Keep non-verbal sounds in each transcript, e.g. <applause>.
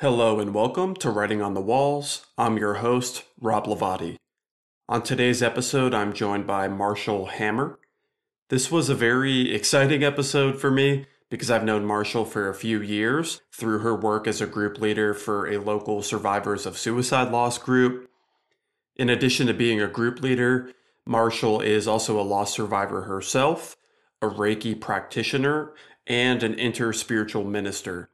Hello and welcome to Writing on the Walls. I'm your host, Rob Lavati. On today's episode, I'm joined by Marshall Hammer. This was a very exciting episode for me because I've known Marshall for a few years through her work as a group leader for a local survivors of suicide loss group. In addition to being a group leader, Marshall is also a loss survivor herself, a Reiki practitioner, and an interspiritual minister.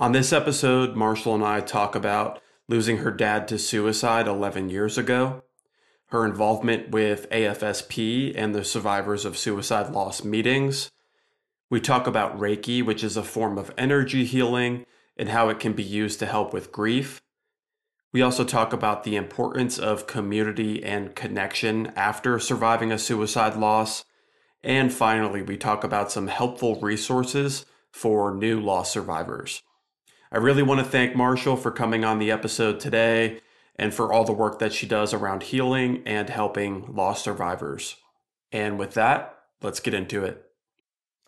On this episode, Marshall and I talk about losing her dad to suicide 11 years ago, her involvement with AFSP and the survivors of suicide loss meetings. We talk about Reiki, which is a form of energy healing, and how it can be used to help with grief. We also talk about the importance of community and connection after surviving a suicide loss. And finally, we talk about some helpful resources for new loss survivors. I really want to thank Marshall for coming on the episode today and for all the work that she does around healing and helping loss survivors. And with that, let's get into it.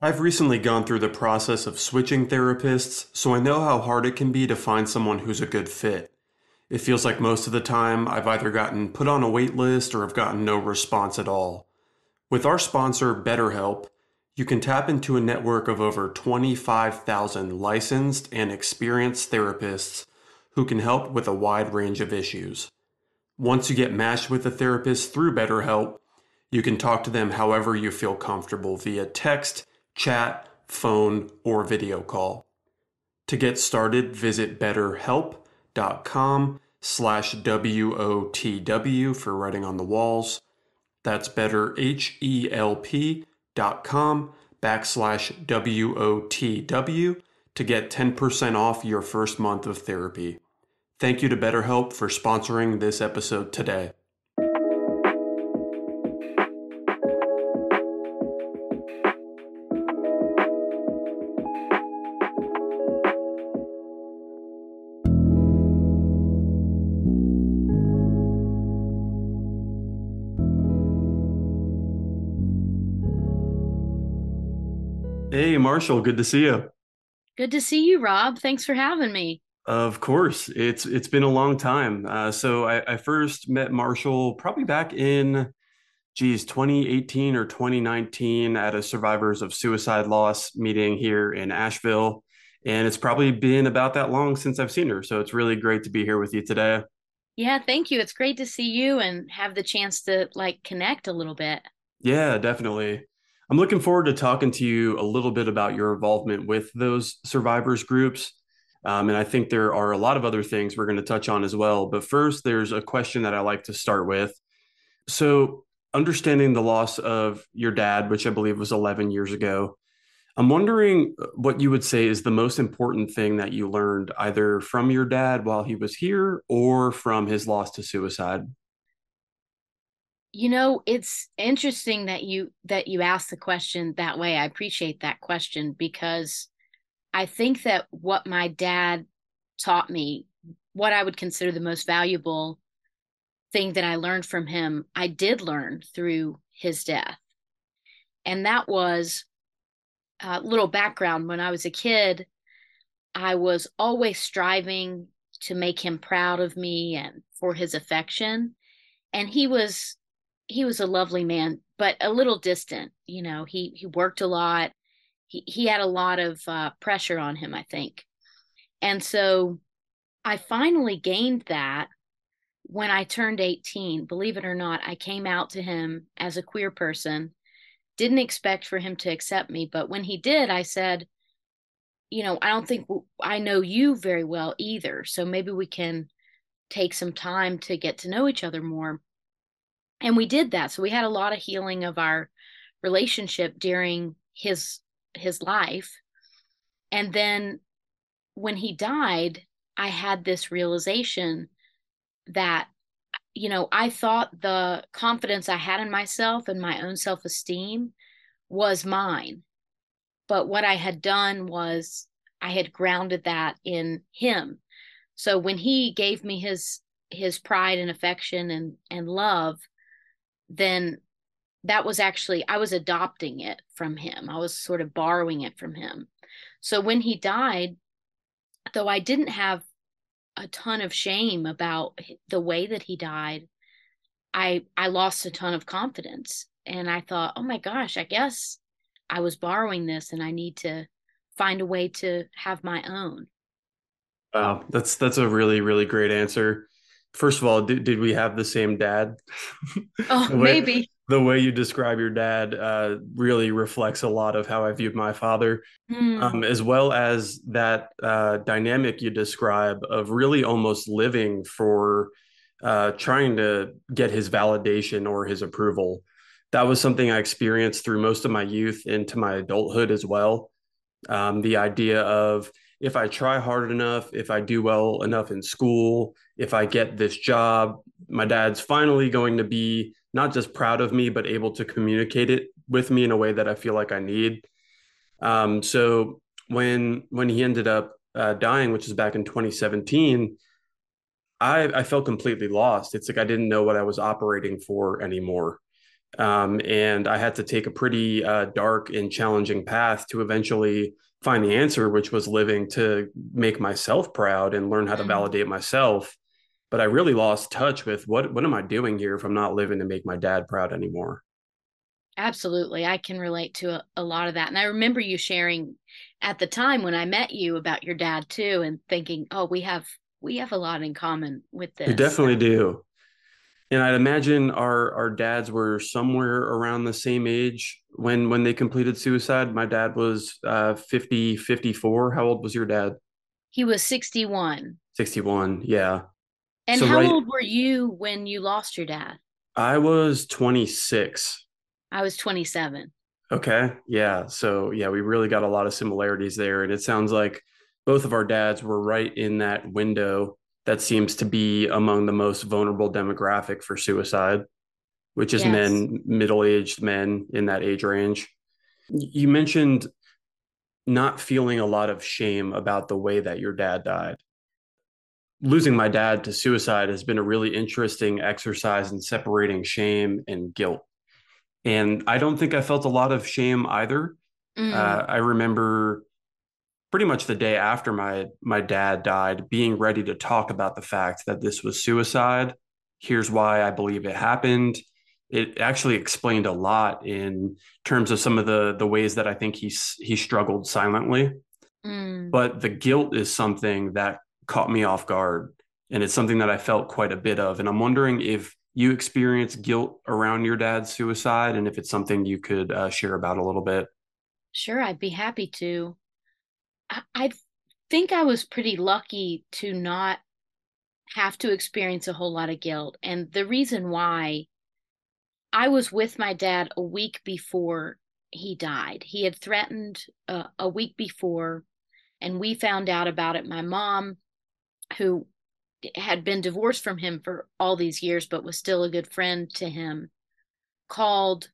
I've recently gone through the process of switching therapists, so I know how hard it can be to find someone who's a good fit. It feels like most of the time I've either gotten put on a wait list or have gotten no response at all. With our sponsor, BetterHelp, you can tap into a network of over 25,000 licensed and experienced therapists who can help with a wide range of issues. Once you get matched with a therapist through BetterHelp, you can talk to them however you feel comfortable via text, chat, phone, or video call. To get started, visit betterhelp.com slash W-O-T-W for writing on the walls. That's better, H-E-L-P com backslash WOTW to get 10% off your first month of therapy. Thank you to BetterHelp for sponsoring this episode today. Hey, Marshall, good to see you. Good to see you, Rob. Thanks for having me. Of course, it's it's been a long time. Uh, so I, I, first met Marshall probably back in, geez, 2018 or 2019 at a Survivors of Suicide Loss meeting here in Asheville, and it's probably been about that long since I've seen her. So it's really great to be here with you today. Yeah, thank you. It's great to see you and have the chance to like connect a little bit. Yeah, definitely. I'm looking forward to talking to you a little bit about your involvement with those survivors groups. Um, and I think there are a lot of other things we're going to touch on as well. But first, there's a question that I like to start with. So, understanding the loss of your dad, which I believe was 11 years ago, I'm wondering what you would say is the most important thing that you learned either from your dad while he was here or from his loss to suicide you know it's interesting that you that you asked the question that way. I appreciate that question because i think that what my dad taught me what i would consider the most valuable thing that i learned from him i did learn through his death. And that was a little background. When i was a kid i was always striving to make him proud of me and for his affection. And he was he was a lovely man, but a little distant. You know, he he worked a lot. He he had a lot of uh, pressure on him, I think, and so I finally gained that when I turned 18. Believe it or not, I came out to him as a queer person. Didn't expect for him to accept me, but when he did, I said, you know, I don't think I know you very well either. So maybe we can take some time to get to know each other more and we did that. So we had a lot of healing of our relationship during his his life. And then when he died i had this realization that you know i thought the confidence i had in myself and my own self-esteem was mine. But what i had done was i had grounded that in him. So when he gave me his his pride and affection and and love then that was actually I was adopting it from him. I was sort of borrowing it from him. So when he died, though I didn't have a ton of shame about the way that he died, I I lost a ton of confidence and I thought, "Oh my gosh, I guess I was borrowing this and I need to find a way to have my own." Wow, that's that's a really really great answer. First of all, did, did we have the same dad? Oh, the way, maybe. The way you describe your dad uh, really reflects a lot of how I viewed my father, Hmm. um, as well as that uh, dynamic you describe of really almost living for uh, trying to get his validation or his approval. That was something I experienced through most of my youth into my adulthood as well. Um, the idea of if I try hard enough, if I do well enough in school, if I get this job, my dad's finally going to be not just proud of me, but able to communicate it with me in a way that I feel like I need. Um, so when when he ended up uh, dying, which is back in 2017, I, I felt completely lost. It's like I didn't know what I was operating for anymore. Um, and I had to take a pretty uh, dark and challenging path to eventually find the answer, which was living to make myself proud and learn how to Mhm. validate myself. But I really lost touch with what what am I doing here if I'm not living to make my dad proud anymore? Absolutely. I can relate to a, a lot of that. And I remember you sharing at the time when I met you about your dad too and thinking, "Oh, we have we have a lot in common with this." We definitely do. And I'd imagine our our dads were somewhere around the same age when when they completed suicide. My dad was uh 50, 54. How old was your dad? He was 61. 61. Yeah. And So how right- old were you when you lost your dad? I was 26. I was 27. Okay. Yeah. So yeah, we really got a lot of similarities there. And it sounds like both of our dads were right in that window that seems to be among the most vulnerable demographic for suicide, which is Yes. men, middle aged men in that age range. You mentioned not feeling a lot of shame about the way that your dad died. Losing my dad to suicide has been a really interesting exercise in separating shame and guilt. And I don't think I felt a lot of shame either. Mm. Uh, I remember pretty much the day after my my dad died, being ready to talk about the fact that this was suicide. Here's why I believe it happened. It actually explained a lot in terms of some of the the ways that I think he's he struggled silently. Mm. But the guilt is something that caught me off guard, and it's something that I felt quite a bit of. And I'm wondering if you experience guilt around your dad's suicide, and if it's something you could uh, share about a little bit. Sure, I'd be happy to. I, think I was pretty lucky to not have to experience a whole lot of guilt. And the reason why I was with my dad a week before he died. He had threatened uh, a week before, and we found out about it. My mom, who had been divorced from him for all these years, but was still a good friend to him, called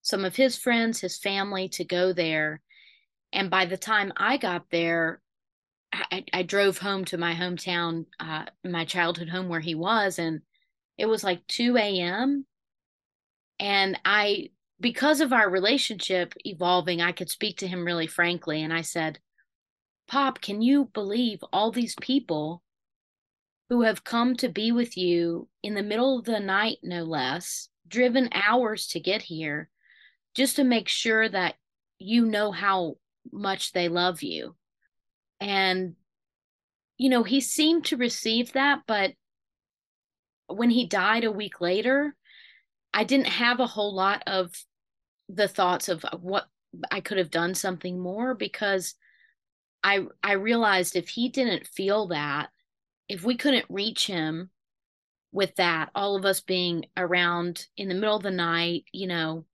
some of his friends, his family to go there. And by the time I got there, I, I drove home to my hometown, uh, my childhood home where he was, and it was like 2 a.m. And I, because of our relationship evolving, I could speak to him really frankly. And I said, Pop, can you believe all these people who have come to be with you in the middle of the night, no less, driven hours to get here just to make sure that you know how much they love you? And, you know, he seemed to receive that, but when he died a week later, I didn't have a whole lot of the thoughts of what I could have done something more because I I realized if he didn't feel that, if we couldn't reach him with that, all of us being around in the middle of the night, you know,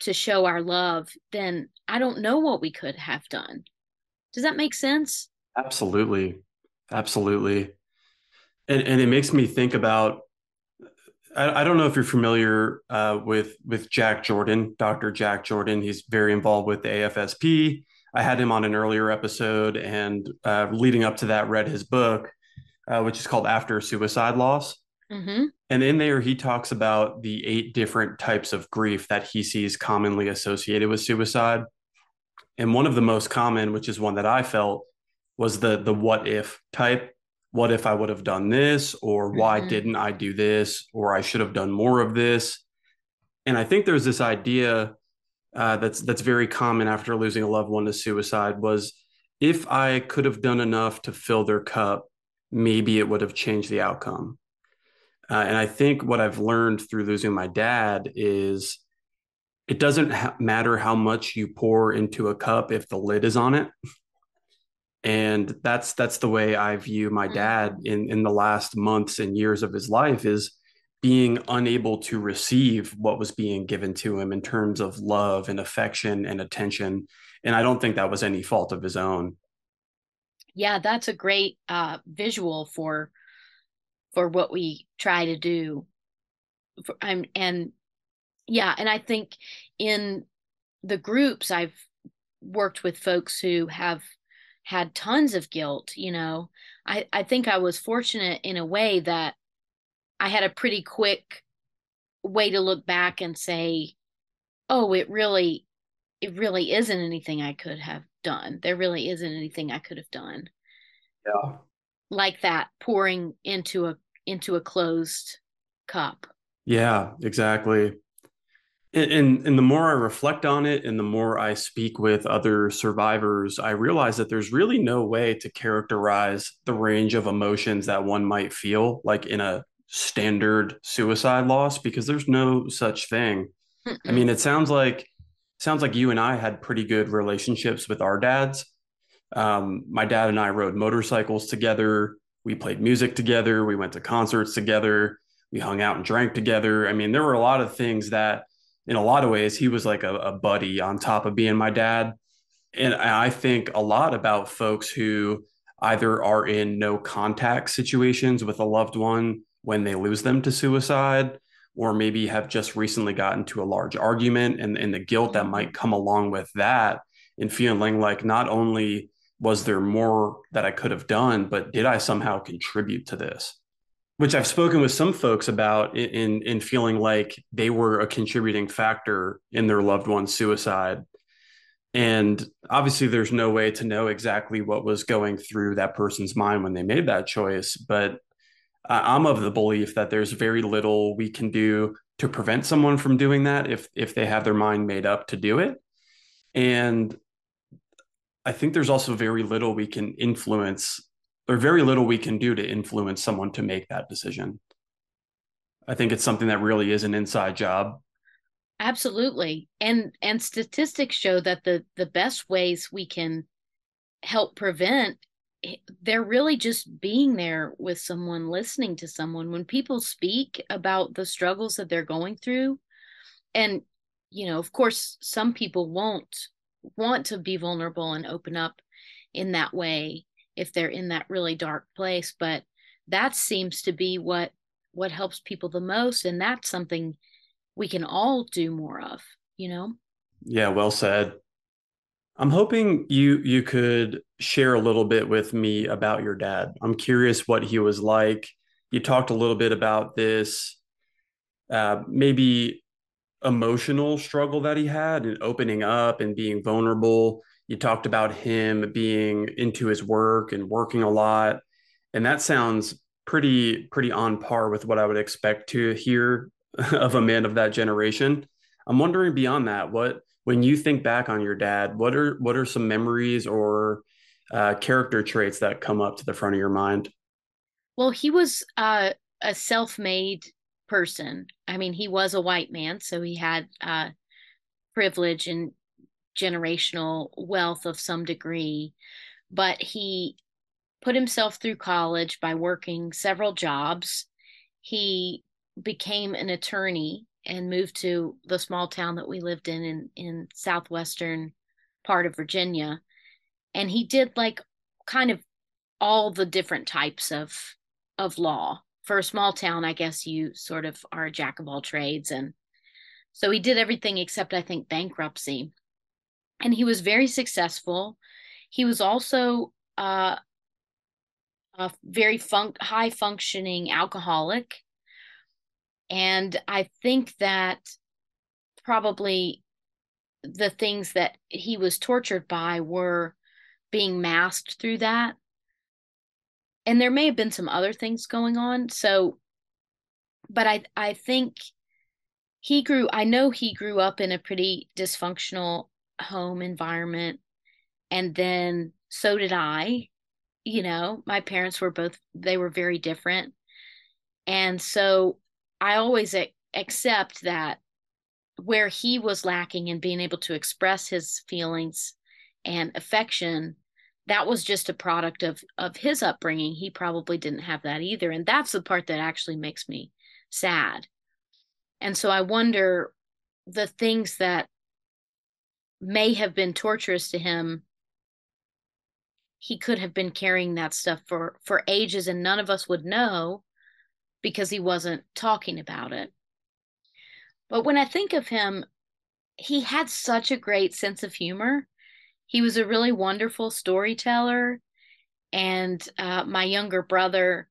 to show our love, then I don't know what we could have done. Does that make sense? Absolutely. Absolutely. And and it makes me think about I, I don't know if you're familiar uh, with with Jack Jordan, Dr. Jack Jordan. He's very involved with the AFSP. I had him on an earlier episode, and uh, leading up to that, read his book, uh, which is called After Suicide Loss. Mm-hmm. And in there, he talks about the eight different types of grief that he sees commonly associated with suicide. And one of the most common, which is one that I felt, was the the what if type, what if I would have done this? Or why Mhm. didn't I do this? Or I should have done more of this. And I think there's this idea uh, that's that's very common after losing a loved one to suicide was if I could have done enough to fill their cup, maybe it would have changed the outcome. Uh, and I think what I've learned through losing my dad is it doesn't ha- matter how much you pour into a cup if the lid is on it. And that's that's the way I view my dad Mhm. in in the last months and years of his life is being unable to receive what was being given to him in terms of love and affection and attention. And I don't think that was any fault of his own. Yeah, that's a great uh, visual for for what we try to do. For, I'm and yeah, and I think in the groups I've worked with folks who have had tons of guilt, you know. I I think I was fortunate in a way that I had a pretty quick way to look back and say, "Oh, it really it really isn't anything I could have done. There really isn't anything I could have done." Yeah. Like that pouring into a into a closed cup. Yeah, exactly. And, and and the more I reflect on it and the more I speak with other survivors, I realize that there's really no way to characterize the range of emotions that one might feel like in a standard suicide loss because there's no such thing. I mean, it sounds like sounds like you and I had pretty good relationships with our dads. Um, my dad and I rode motorcycles together. We played music together. We went to concerts together. We hung out and drank together. I mean, there were a lot of things that, in a lot of ways, he was like a, a buddy on top of being my dad. And I think a lot about folks who either are in no contact situations with a loved one when they lose them to suicide, or maybe have just recently gotten to a large argument and, and the guilt that might come along with that, and feeling like not only was there more that I could have done, but did I somehow contribute to this? Which I've spoken with some folks about in, in, in feeling like they were a contributing factor in their loved one's suicide and obviously, there's no way to know exactly what was going through that person's mind when they made that choice. But I- am of the belief that there's very little we can do to prevent someone from doing that if if they have their mind made up to do it. And I think there's also very little we can influence, or very little we can do to influence someone to make that decision. I think it's something that really is an inside job. Absolutely. And and statistics show that the the best ways we can help prevent eh, they're really just being there with someone, listening to someone. When people speak about the struggles that they're going through, and you know, of course, some people won't want to be vulnerable and open up in that way if they're in that really dark place, but that seems to be what what helps people the most and that's something we can all do more of, you know? Yeah, well said. I'm hoping you you could share a little bit with me about your dad. I'm curious what he was like. You talked a little bit about this uh, maybe emotional struggle that he had and opening up and being vulnerable. You talked about him being into his work and working a lot, and that sounds pretty pretty on par with what I would expect to hear <laughs> of a man of that generation. I'm wondering beyond that, what when you think back on your dad, what are what are some memories or uh, character traits that come up to the front of your mind? Well, he was uh, a self-made person. I mean, he was a white man, so he had uh, privilege and generational wealth of some degree, but he put himself through college by working several jobs. He became an attorney and moved to the small town that we lived in in, in southwestern part of Virginia. And he did like kind of all the different types of of law. For a small town, I guess you sort of are a jack of all trades. And so he did everything except I think bankruptcy. And he was very successful. He was also uh, a very fun- high functioning alcoholic. And I think that probably the things that he was tortured by were being masked through that. And there may have been some other things going on. So, but I I think he grew. I know he grew up in a pretty dysfunctional home environment, and then so did I. You know, my parents were both they were very different, and so I always accept that where he was lacking in being able to express his feelings and affection that was just a product of of his upbringing. He probably didn't have that either and that's the part that actually makes me sad. And so i wonder the things that may have been torturous to him he could have been carrying that stuff for for ages and none of us would know because he wasn't talking about it. But when i think of him he had such a great sense of humor he was a really wonderful storyteller. And uh, my younger brother,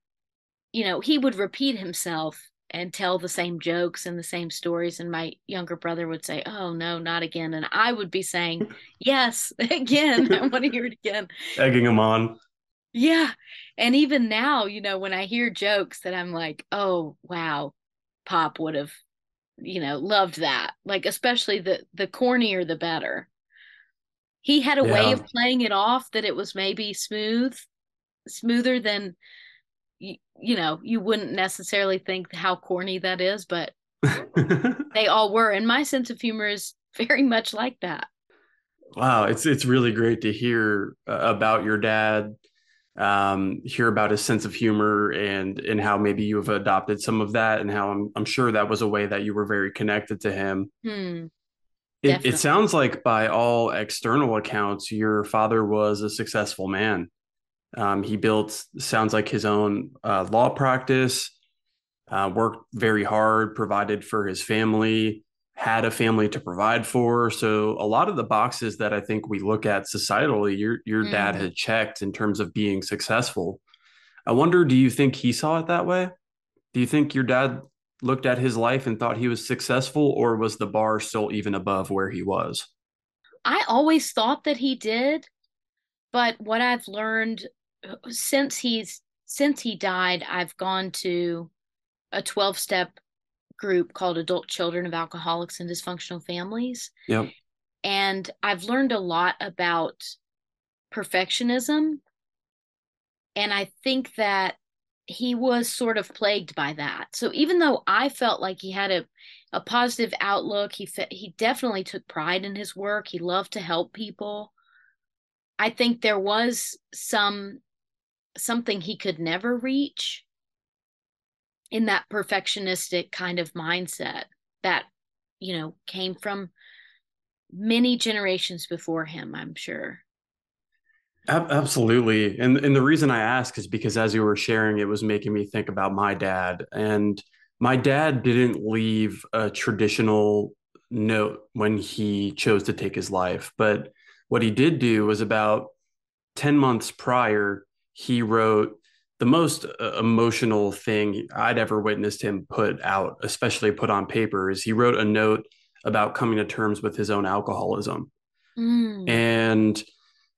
you know, he would repeat himself and tell the same jokes and the same stories. And my younger brother would say, Oh, no, not again. And I would be saying, <laughs> Yes, again. I want to hear it again. Egging him on. Yeah. And even now, you know, when I hear jokes that I'm like, Oh, wow, Pop would have, you know, loved that. Like, especially the the cornier, the better he had a yeah. way of playing it off that it was maybe smooth smoother than you, you know you wouldn't necessarily think how corny that is but <laughs> they all were and my sense of humor is <laughs> very much like that wow it's it's really great to hear uh, about your dad um, hear about his sense of humor and and how maybe you have adopted some of that and how I'm I'm sure that was a way that you were very connected to him. Hmm. It, it, sounds like, by all external accounts, your father was a successful man. Um, he built, sounds like, his own uh, law practice, uh, worked very hard, provided for his family, had a family to provide for. So, a lot of the boxes that I think we look at societally, your your mm. dad had checked in terms of being successful. I wonder, do you think he saw it that way? Do you think your dad looked at his life and thought he was successful, or was the bar still even above where he was? I always thought that he did, but what I've learned uh, since he's since he died, I've gone to a 12 step group called Adult Children of Alcoholics and Dysfunctional Families. Yep. And I've learned a lot about perfectionism. And I think that he was sort of plagued by that. So even though I felt like he had a, a positive outlook, he fe- he definitely took pride in his work. He loved to help people. I think there was some something he could never reach in that perfectionistic kind of mindset that you know came from many generations before him, I'm sure. Absolutely. And and the reason I ask is because as you were sharing, it was making me think about my dad. And my dad didn't leave a traditional note when he chose to take his life. But what he did do was about 10 months prior, he wrote the most uh, emotional thing I'd ever witnessed him put out, especially put on paper, is he wrote a note about coming to terms with his own alcoholism. Mm. And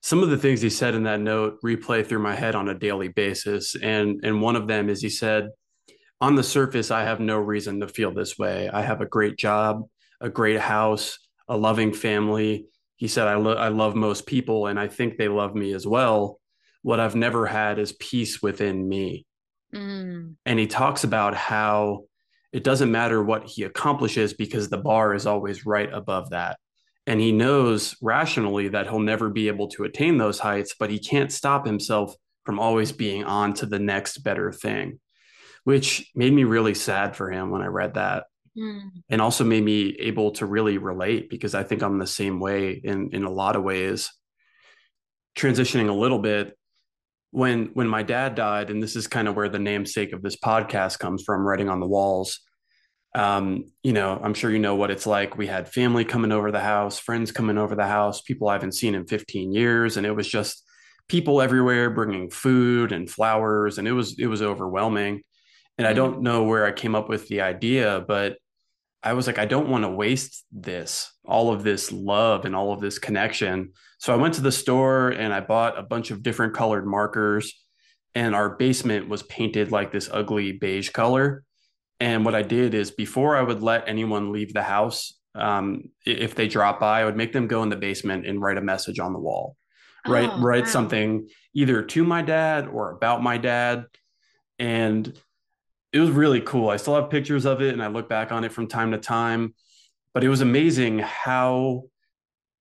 some of the things he said in that note replay through my head on a daily basis. And, and one of them is he said, On the surface, I have no reason to feel this way. I have a great job, a great house, a loving family. He said, I, lo- I love most people, and I think they love me as well. What I've never had is peace within me. Mm. And he talks about how it doesn't matter what he accomplishes because the bar is always right above that and he knows rationally that he'll never be able to attain those heights but he can't stop himself from always being on to the next better thing which made me really sad for him when i read that mm. and also made me able to really relate because i think i'm the same way in in a lot of ways transitioning a little bit when when my dad died and this is kind of where the namesake of this podcast comes from writing on the walls um, you know, I'm sure you know what it's like. We had family coming over the house, friends coming over the house, people I haven't seen in 15 years, and it was just people everywhere bringing food and flowers, and it was it was overwhelming. And I don't mm-hmm. know where I came up with the idea, but I was like, I don't want to waste this, all of this love and all of this connection. So I went to the store and I bought a bunch of different colored markers and our basement was painted like this ugly beige color. And what I did is before I would let anyone leave the house, um, if they drop by, I would make them go in the basement and write a message on the wall. Write Oh, write wow. something either to my dad or about my dad. And it was really cool. I still have pictures of it and I look back on it from time to time. But it was amazing how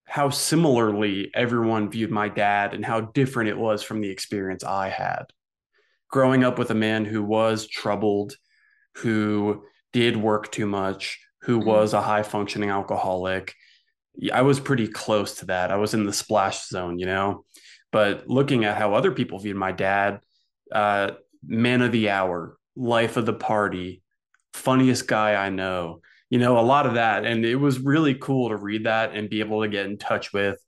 how similarly everyone viewed my dad and how different it was from the experience I had. Growing up with a man who was troubled, who did work too much, who Mhm. was a high functioning alcoholic. I was pretty close to that. I was in the splash zone, you know. But looking at how other people viewed my dad, uh, man of the hour, life of the party, funniest guy I know, you know, a lot of that. And it was really cool to read that and be able to get in touch with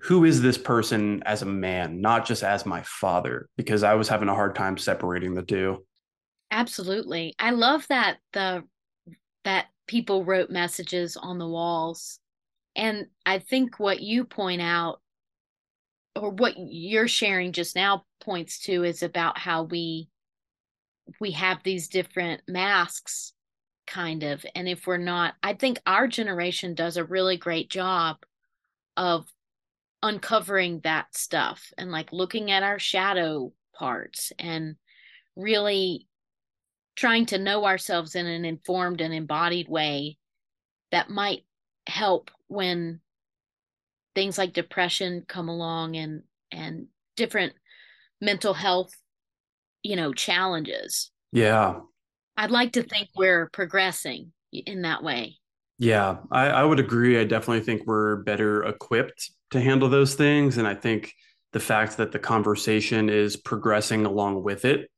who is this person as a man, not just as my father, because I was having a hard time separating the two. Absolutely. I love that the that people wrote messages on the walls. And I think what you point out or what you're sharing just now points to is about how we we have these different masks kind of and if we're not I think our generation does a really great job of uncovering that stuff and like looking at our shadow parts and really trying to know ourselves in an informed and embodied way that might help when things like depression come along and and different mental health you know challenges Yeah. i'd like to think we're progressing in that way Yeah, I, I would agree. I definitely think we're better equipped to handle those things. And I think the fact that the conversation is progressing along with it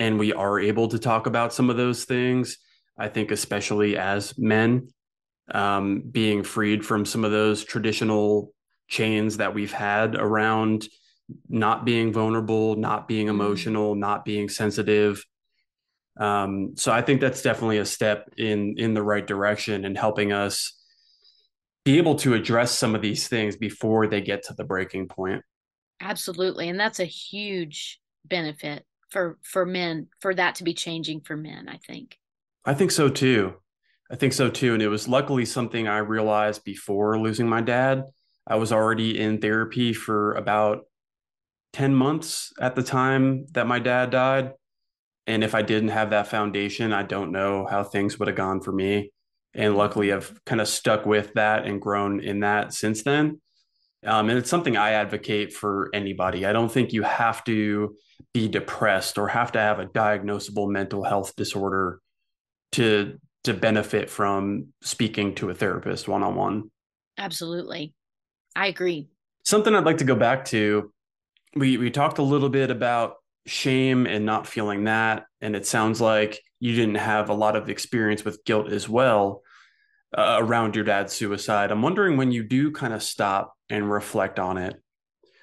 and we are able to talk about some of those things, I think, especially as men, um, being freed from some of those traditional chains that we've had around not being vulnerable, not being Mhm. emotional, not being sensitive. Um, so I think that's definitely a step in in the right direction and helping us be able to address some of these things before they get to the breaking point. absolutely and that's a huge benefit for for men for that to be changing for men i think I think so too. I think so too. And it was luckily something I realized before losing my dad. I was already in therapy for about 10 months at the time that my dad died. And if I didn't have that foundation, I don't know how things would have gone for me. And luckily, I've kind of stuck with that and grown in that since then. Um, and it's something I advocate for anybody. I don't think you have to be depressed or have to have a diagnosable mental health disorder to to benefit from speaking to a therapist one on one. absolutely i agree Something I'd like to go back to. We we talked a little bit about shame and not feeling that, and it sounds like you didn't have a lot of experience with guilt as well uh, around your dad's suicide. I'm wondering when you do kind of stop and reflect on it,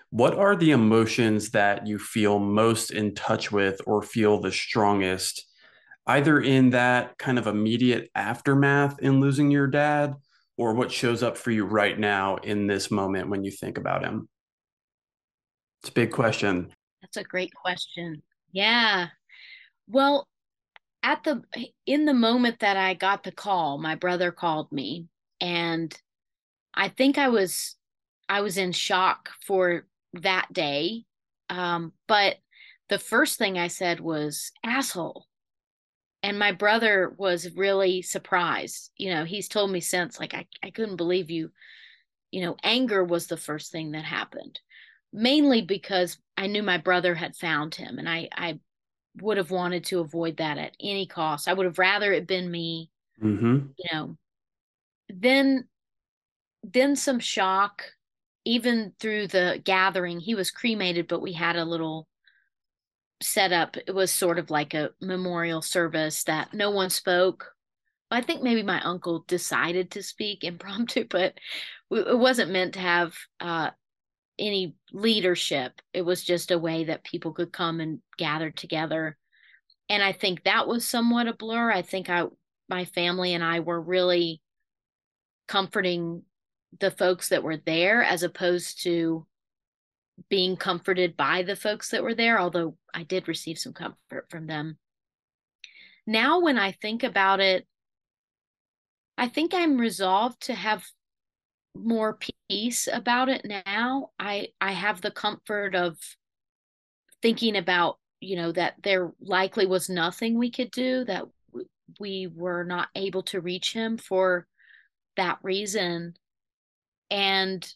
what are the emotions that you feel most in touch with or feel the strongest, either in that kind of immediate aftermath in losing your dad, or what shows up for you right now in this moment when you think about him? It's a big question. That's a great question. Yeah. Well, at the in the moment that I got the call, my brother called me and I think I was I was in shock for that day. Um, but the first thing I said was asshole. And my brother was really surprised. You know, he's told me since, like, I, I couldn't believe you. You know, anger was the first thing that happened mainly because I knew my brother had found him and I, I would have wanted to avoid that at any cost. I would have rather it been me, Mm-hmm. you know. Then then some shock even through the gathering. He was cremated, but we had a little setup. It was sort of like a memorial service that no one spoke. I think maybe my uncle decided to speak <laughs> impromptu, but it wasn't meant to have uh, any leadership. It was just a way that people could come and gather together. And I think that was somewhat a blur. I think I my family and I were really comforting the folks that were there as opposed to being comforted by the folks that were there, although I did receive some comfort from them. Now, when I think about it, I think I'm resolved to have more peace about it now. I I have the comfort of thinking about, you know, that there likely was nothing we could do that we were not able to reach him for that reason. And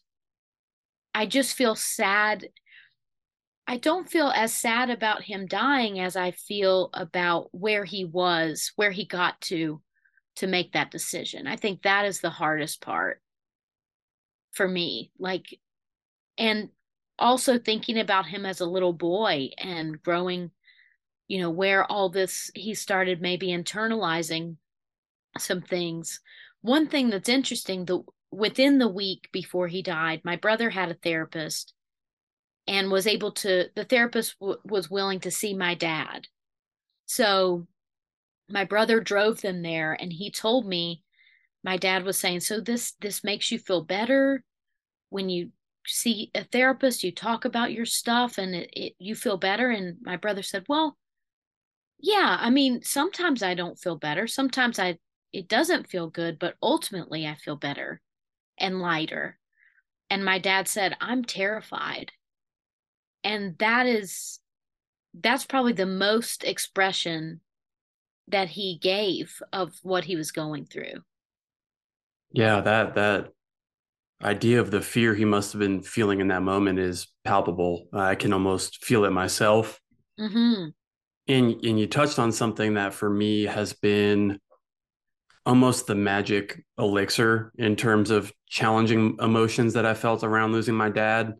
I just feel sad. I don't feel as sad about him dying as I feel about where he was, where he got to to make that decision. I think that is the hardest part for me. Like and also thinking about him as a little boy and growing you know where all this he started maybe internalizing some things one thing that's interesting the within the week before he died my brother had a therapist and was able to the therapist w- was willing to see my dad. So my brother drove them there and he told me my dad was saying so this this makes you feel better when you see a therapist you talk about your stuff and it, it you feel better? And my brother said well yeah i mean sometimes i don't feel better. Sometimes i it doesn't feel good but ultimately i feel better and lighter. And my dad said i'm terrified. And that is that's probably the most expression that he gave of what he was going through. Yeah that that idea of the fear he must have been feeling in that moment is palpable. I can almost feel it myself. Mm-hmm. And and you touched on something that for me has been almost the magic elixir in terms of challenging emotions that I felt around losing my dad.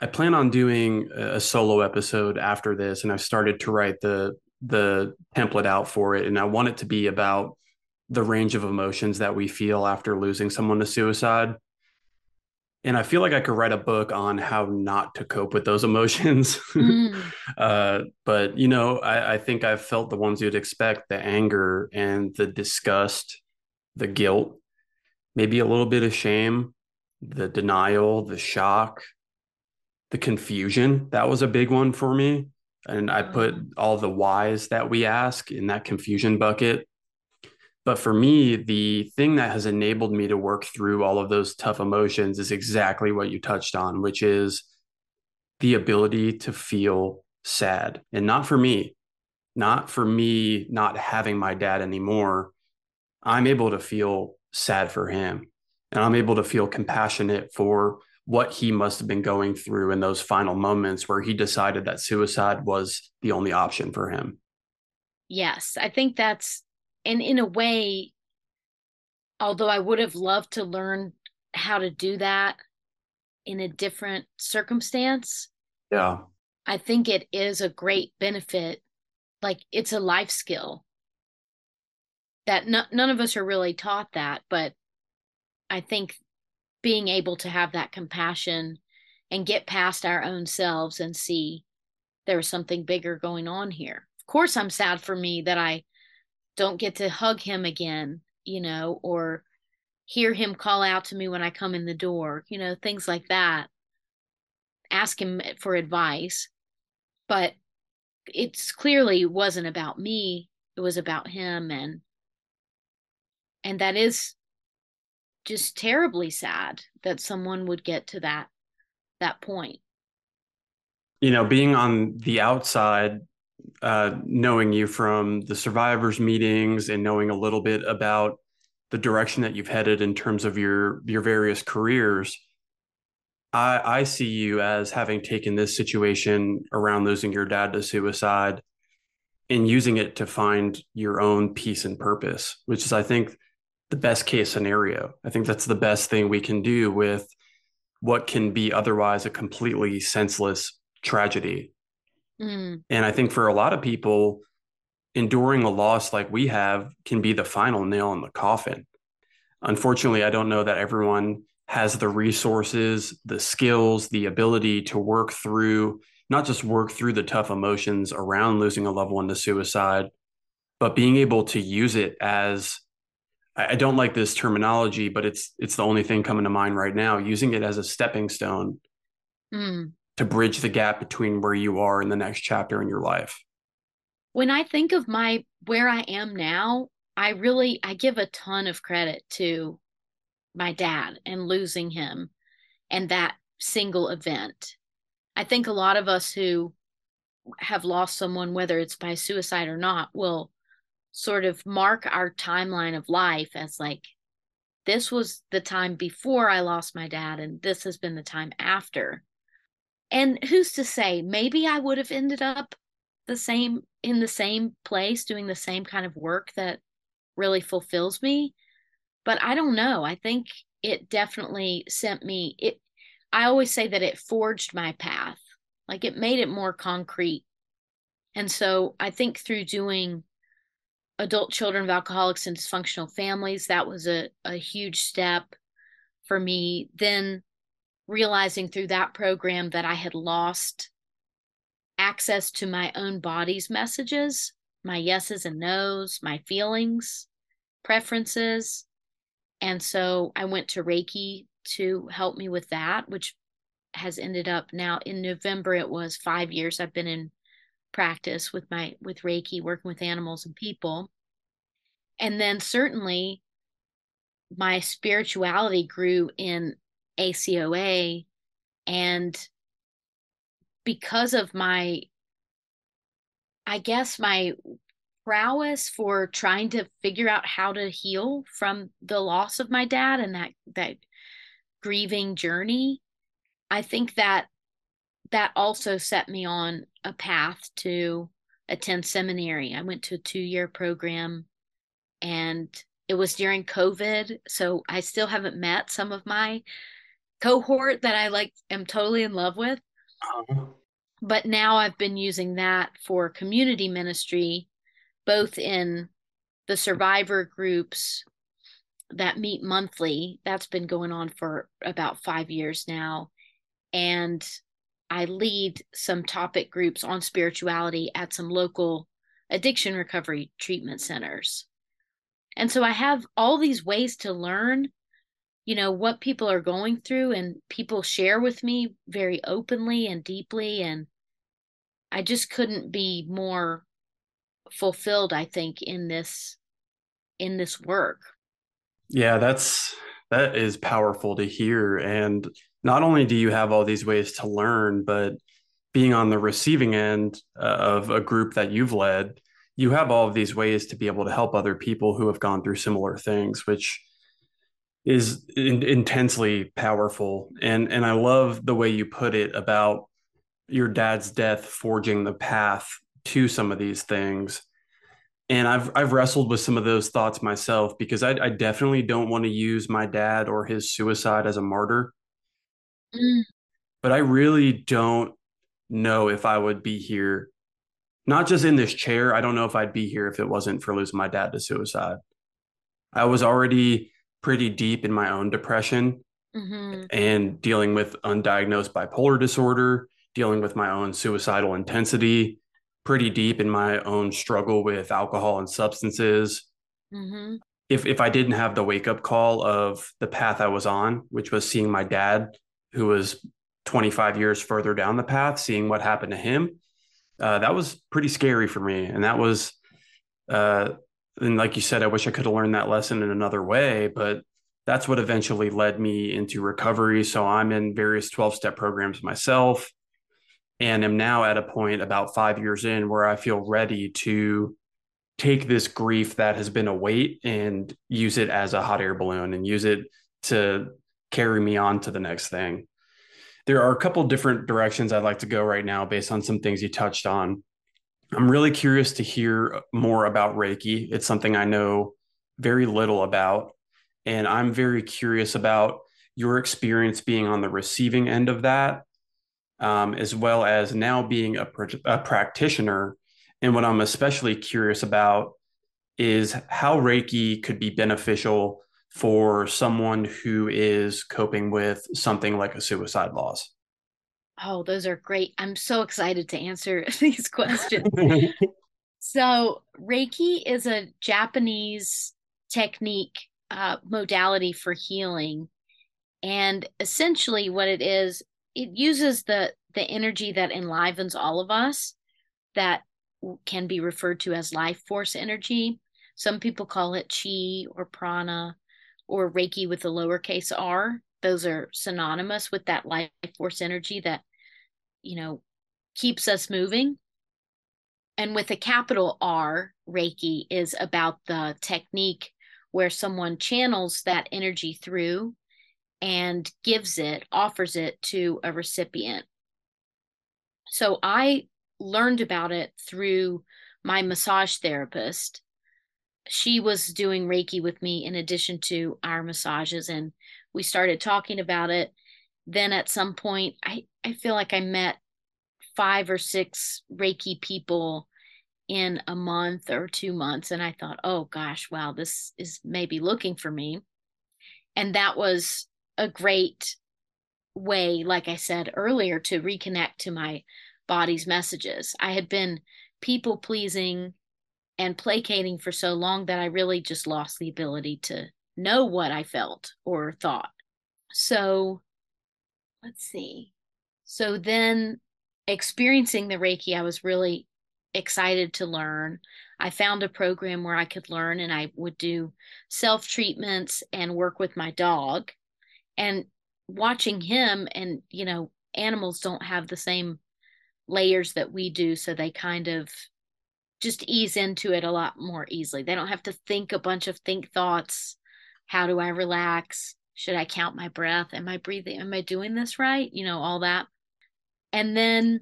I plan on doing a solo episode after this, and I've started to write the the template out for it, and I want it to be about the range of emotions that we feel after losing someone to suicide and I feel like I could write a book on how not to cope with those <laughs> emotions. Mm. <laughs> uh, but you know, I, I, think I've felt the ones you'd expect: the anger and the disgust, the guilt, maybe a little bit of shame, the denial, the shock, the confusion. That was a big one for me. And I put mm. all the whys that we ask in that confusion bucket. But for me, the thing that has enabled me to work through all of those tough emotions is exactly what you touched on, which is the ability to feel sad. And not for me, not for me not having my dad anymore. I'm able to feel sad for him. And I'm able to feel compassionate for what he must have been going through in those final moments where he decided that suicide was the only option for him. Yes, I think that's and in a way although i would have loved to learn how to do that in a different circumstance yeah. I think it is a great benefit. Like it's a life skill. That n- none of us are really taught that but i think being able to have that compassion and get past our own selves and see there's something bigger going on here. Of course i'm sad for me that i don't get to hug him again, you know, or hear him call out to me when I come in the door, you know, things like that. Ask him for advice. But it's clearly wasn't about me. It was about him and and that is just terribly sad that someone would get to that that point. You know, being on the outside uh, knowing you from the survivors meetings and knowing a little bit about the direction that you've headed in terms of your your various careers i i see you as having taken this situation around losing your dad to suicide and using it to find your own peace and purpose which is i think the best case scenario. I think that's the best thing we can do with what can be otherwise a completely senseless tragedy Mm. And I think for a lot of people, enduring a loss like we have can be the final nail in the coffin. Unfortunately, I don't know that everyone has the resources, the skills, the ability to work through, not just work through the tough emotions around losing a loved one to suicide, but being able to use it as I don't like this terminology, but it's it's the only thing coming to mind right now, using it as a stepping stone mm. To bridge the gap between where you are in the next chapter in your life? When I think of my where I am now, I really I give a ton of credit to my dad and losing him and that single event. I think a lot of us who have lost someone, whether it's by suicide or not, will sort of mark our timeline of life as like, this was the time before I lost my dad, and this has been the time after. And who's to say, maybe I would have ended up the same in the same place doing the same kind of work that really fulfills me. But I don't know. I think it definitely sent me it I always say that it forged my path. Like it made it more concrete. And so I think through doing adult children of alcoholics and dysfunctional families, that was a, a huge step for me. Then realizing through that program that I had lost access to my own body's messages, my yeses and nos, my feelings, preferences. And so I went to Reiki to help me with that, which has ended up now in November. It was five years I've been in practice with my with Reiki, working with animals and people. And then certainly my spirituality grew in ACOA and because of my I guess my prowess for trying to figure out how to heal from the loss of my dad and that that grieving journey i think that that also set me on a path to attend seminary. I went to a two year program and it was during covid so i still haven't met some of my cohort that i like am totally in love with uh-huh. but now i've been using that for community ministry both in the survivor groups that meet monthly. That's been going on for about five years now. And I lead some topic groups on spirituality at some local addiction recovery treatment centers. And so I have all these ways to learn, you know, what people are going through, and people share with me very openly and deeply. And I just couldn't be more fulfilled i think in this in this work yeah that's that is powerful to hear and not only do you have all these ways to learn but being on the receiving end uh, of a group that you've led you have all of these ways to be able to help other people who have gone through similar things which is in, intensely powerful and and I love the way you put it about your dad's death forging the path to some of these things and I've I've wrestled with some of those thoughts myself because I, I definitely don't want to use my dad or his suicide as a martyr. Mm. But I really don't know if I would be here, not just in this chair. I don't know if I'd be here if it wasn't for losing my dad to suicide. I was already pretty deep in my own depression mm-hmm. and dealing with undiagnosed bipolar disorder, dealing with my own suicidal intensity pretty deep in my own struggle with alcohol and substances. Mm-hmm. If if I didn't have the wake up call of the path I was on, which was seeing my dad, who was 25 years further down the path, seeing what happened to him, uh, that was pretty scary for me. And that was, uh, and like you said, I wish I could have learned that lesson in another way, but that's what eventually led me into recovery. So I'm in various 12 step programs myself and am now at a point about five years in where I feel ready to take this grief that has been a weight and use it as a hot air balloon and use it to carry me on to the next thing. There are a couple different directions I'd like to go right now based on some things you touched on. I'm really curious to hear more about Reiki. It's something I know very little about. And I'm very curious about your experience being on the receiving end of that um, as well as now being a, a practitioner. And what I'm especially curious about is how Reiki could be beneficial for someone who is coping with something like a suicide loss. Oh, those are great. I'm so excited to answer <laughs> these questions. <laughs> so, Reiki is a Japanese technique uh, modality for healing. And essentially, what it is, it uses the the energy that enlivens all of us that can be referred to as life force energy. Some people call it chi or prana or reiki with a lowercase r. Those are synonymous with that life force energy that you know keeps us moving. And with a capital R, Reiki is about the technique where someone channels that energy through and gives it, offers it to a recipient. So I learned about it through my massage therapist. She was doing Reiki with me in addition to our massages, and we started talking about it. Then at some point, I, I feel like I met five or six Reiki people in a month or two months. And I thought, oh gosh, wow, this is maybe looking for me. And that was a great way, like I said earlier, to reconnect to my body's messages. I had been people pleasing and placating for so long that I really just lost the ability to know what I felt or thought. So let's see. So then experiencing the Reiki, I was really excited to learn. I found a program where I could learn and I would do self treatments and work with my dog. And watching him, and you know, animals don't have the same layers that we do. So they kind of just ease into it a lot more easily. They don't have to think a bunch of think thoughts. How do I relax? Should I count my breath? Am I breathing? Am I doing this right? You know, all that. And then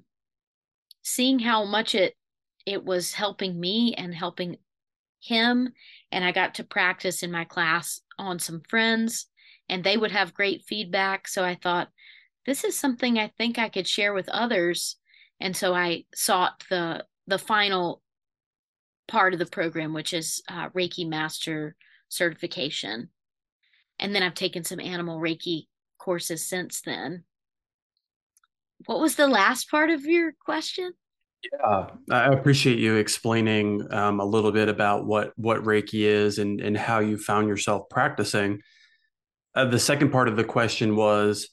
seeing how much it it was helping me and helping him and I got to practice in my class on some friends and they would have great feedback so I thought this is something I think I could share with others and so I sought the the final part of the program which is uh, Reiki master certification and then I've taken some animal Reiki courses since then what was the last part of your question yeah, I appreciate you explaining um, a little bit about what what Reiki is and and how you found yourself practicing. Uh, the second part of the question was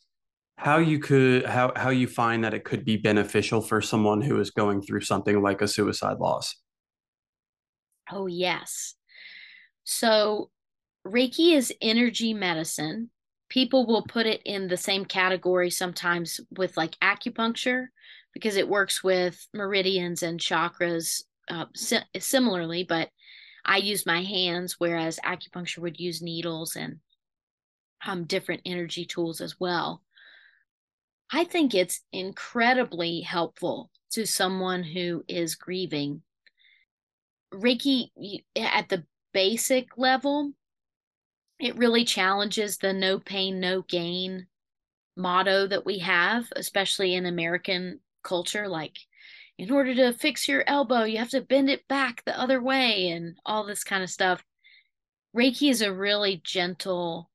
how you could how how you find that it could be beneficial for someone who is going through something like a suicide loss. Oh yes. So Reiki is energy medicine. People will put it in the same category sometimes with like acupuncture because it works with meridians and chakras uh, si- similarly, but I use my hands, whereas acupuncture would use needles and um, different energy tools as well. I think it's incredibly helpful to someone who is grieving. Reiki, at the basic level, it really challenges the no pain, no gain motto that we have, especially in American culture like in order to fix your elbow you have to bend it back the other way and all this kind of stuff. Reiki is a really gentle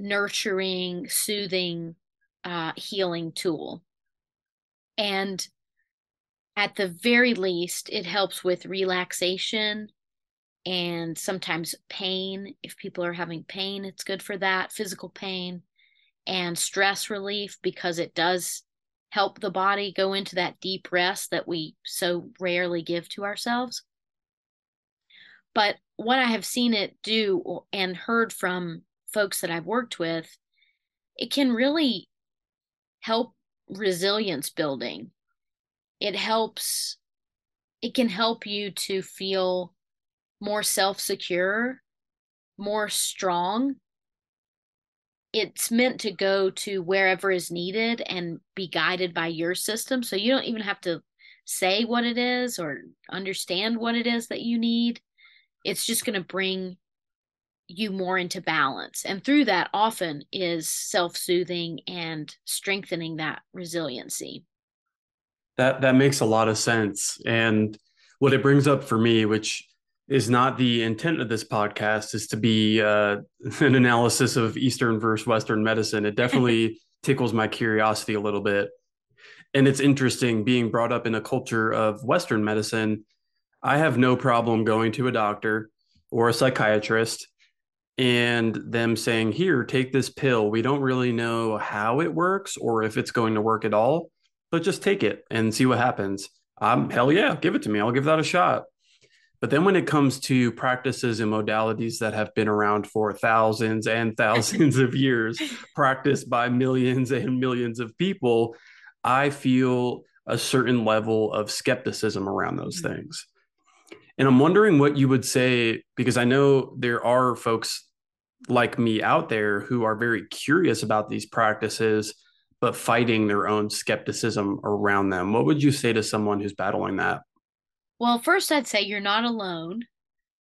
nurturing soothing uh, healing tool. And at the very least it helps with relaxation and sometimes pain if people are having pain it's good for that physical pain and stress relief because it does help the body go into that deep rest that we so rarely give to ourselves. But what I have seen it do and heard from folks that I've worked with, it can really help resilience building. It helps, it can help you to feel more self secure, more strong, it's meant to go to wherever is needed and be guided by your system. So you don't even have to say what it is or understand what it is that you need. It's just going to bring you more into balance. And through that, often is self soothing and strengthening that resiliency. That, that makes a lot of sense. And what it brings up for me, which is not the intent of this podcast is to be uh, <laughs> an analysis of eastern versus western medicine it definitely <laughs> tickles my curiosity a little bit and it's interesting being brought up in a culture of western medicine i have no problem going to a doctor or a psychiatrist and them saying, Here, take this pill. We don't really know how it works or if it's going to work at all, but just take it and see what happens. Um, hell yeah, give it to me. I'll give that a shot. But then when it comes to practices and modalities that have been around for thousands and thousands of years, <laughs> practiced by millions and millions of people, I feel a certain level of skepticism around those mm-hmm. things. And I'm wondering what you would say, because I know there are folks like me out there who are very curious about these practices, but fighting their own skepticism around them. What would you say to someone who's battling that? Well, first, I'd say you're not alone.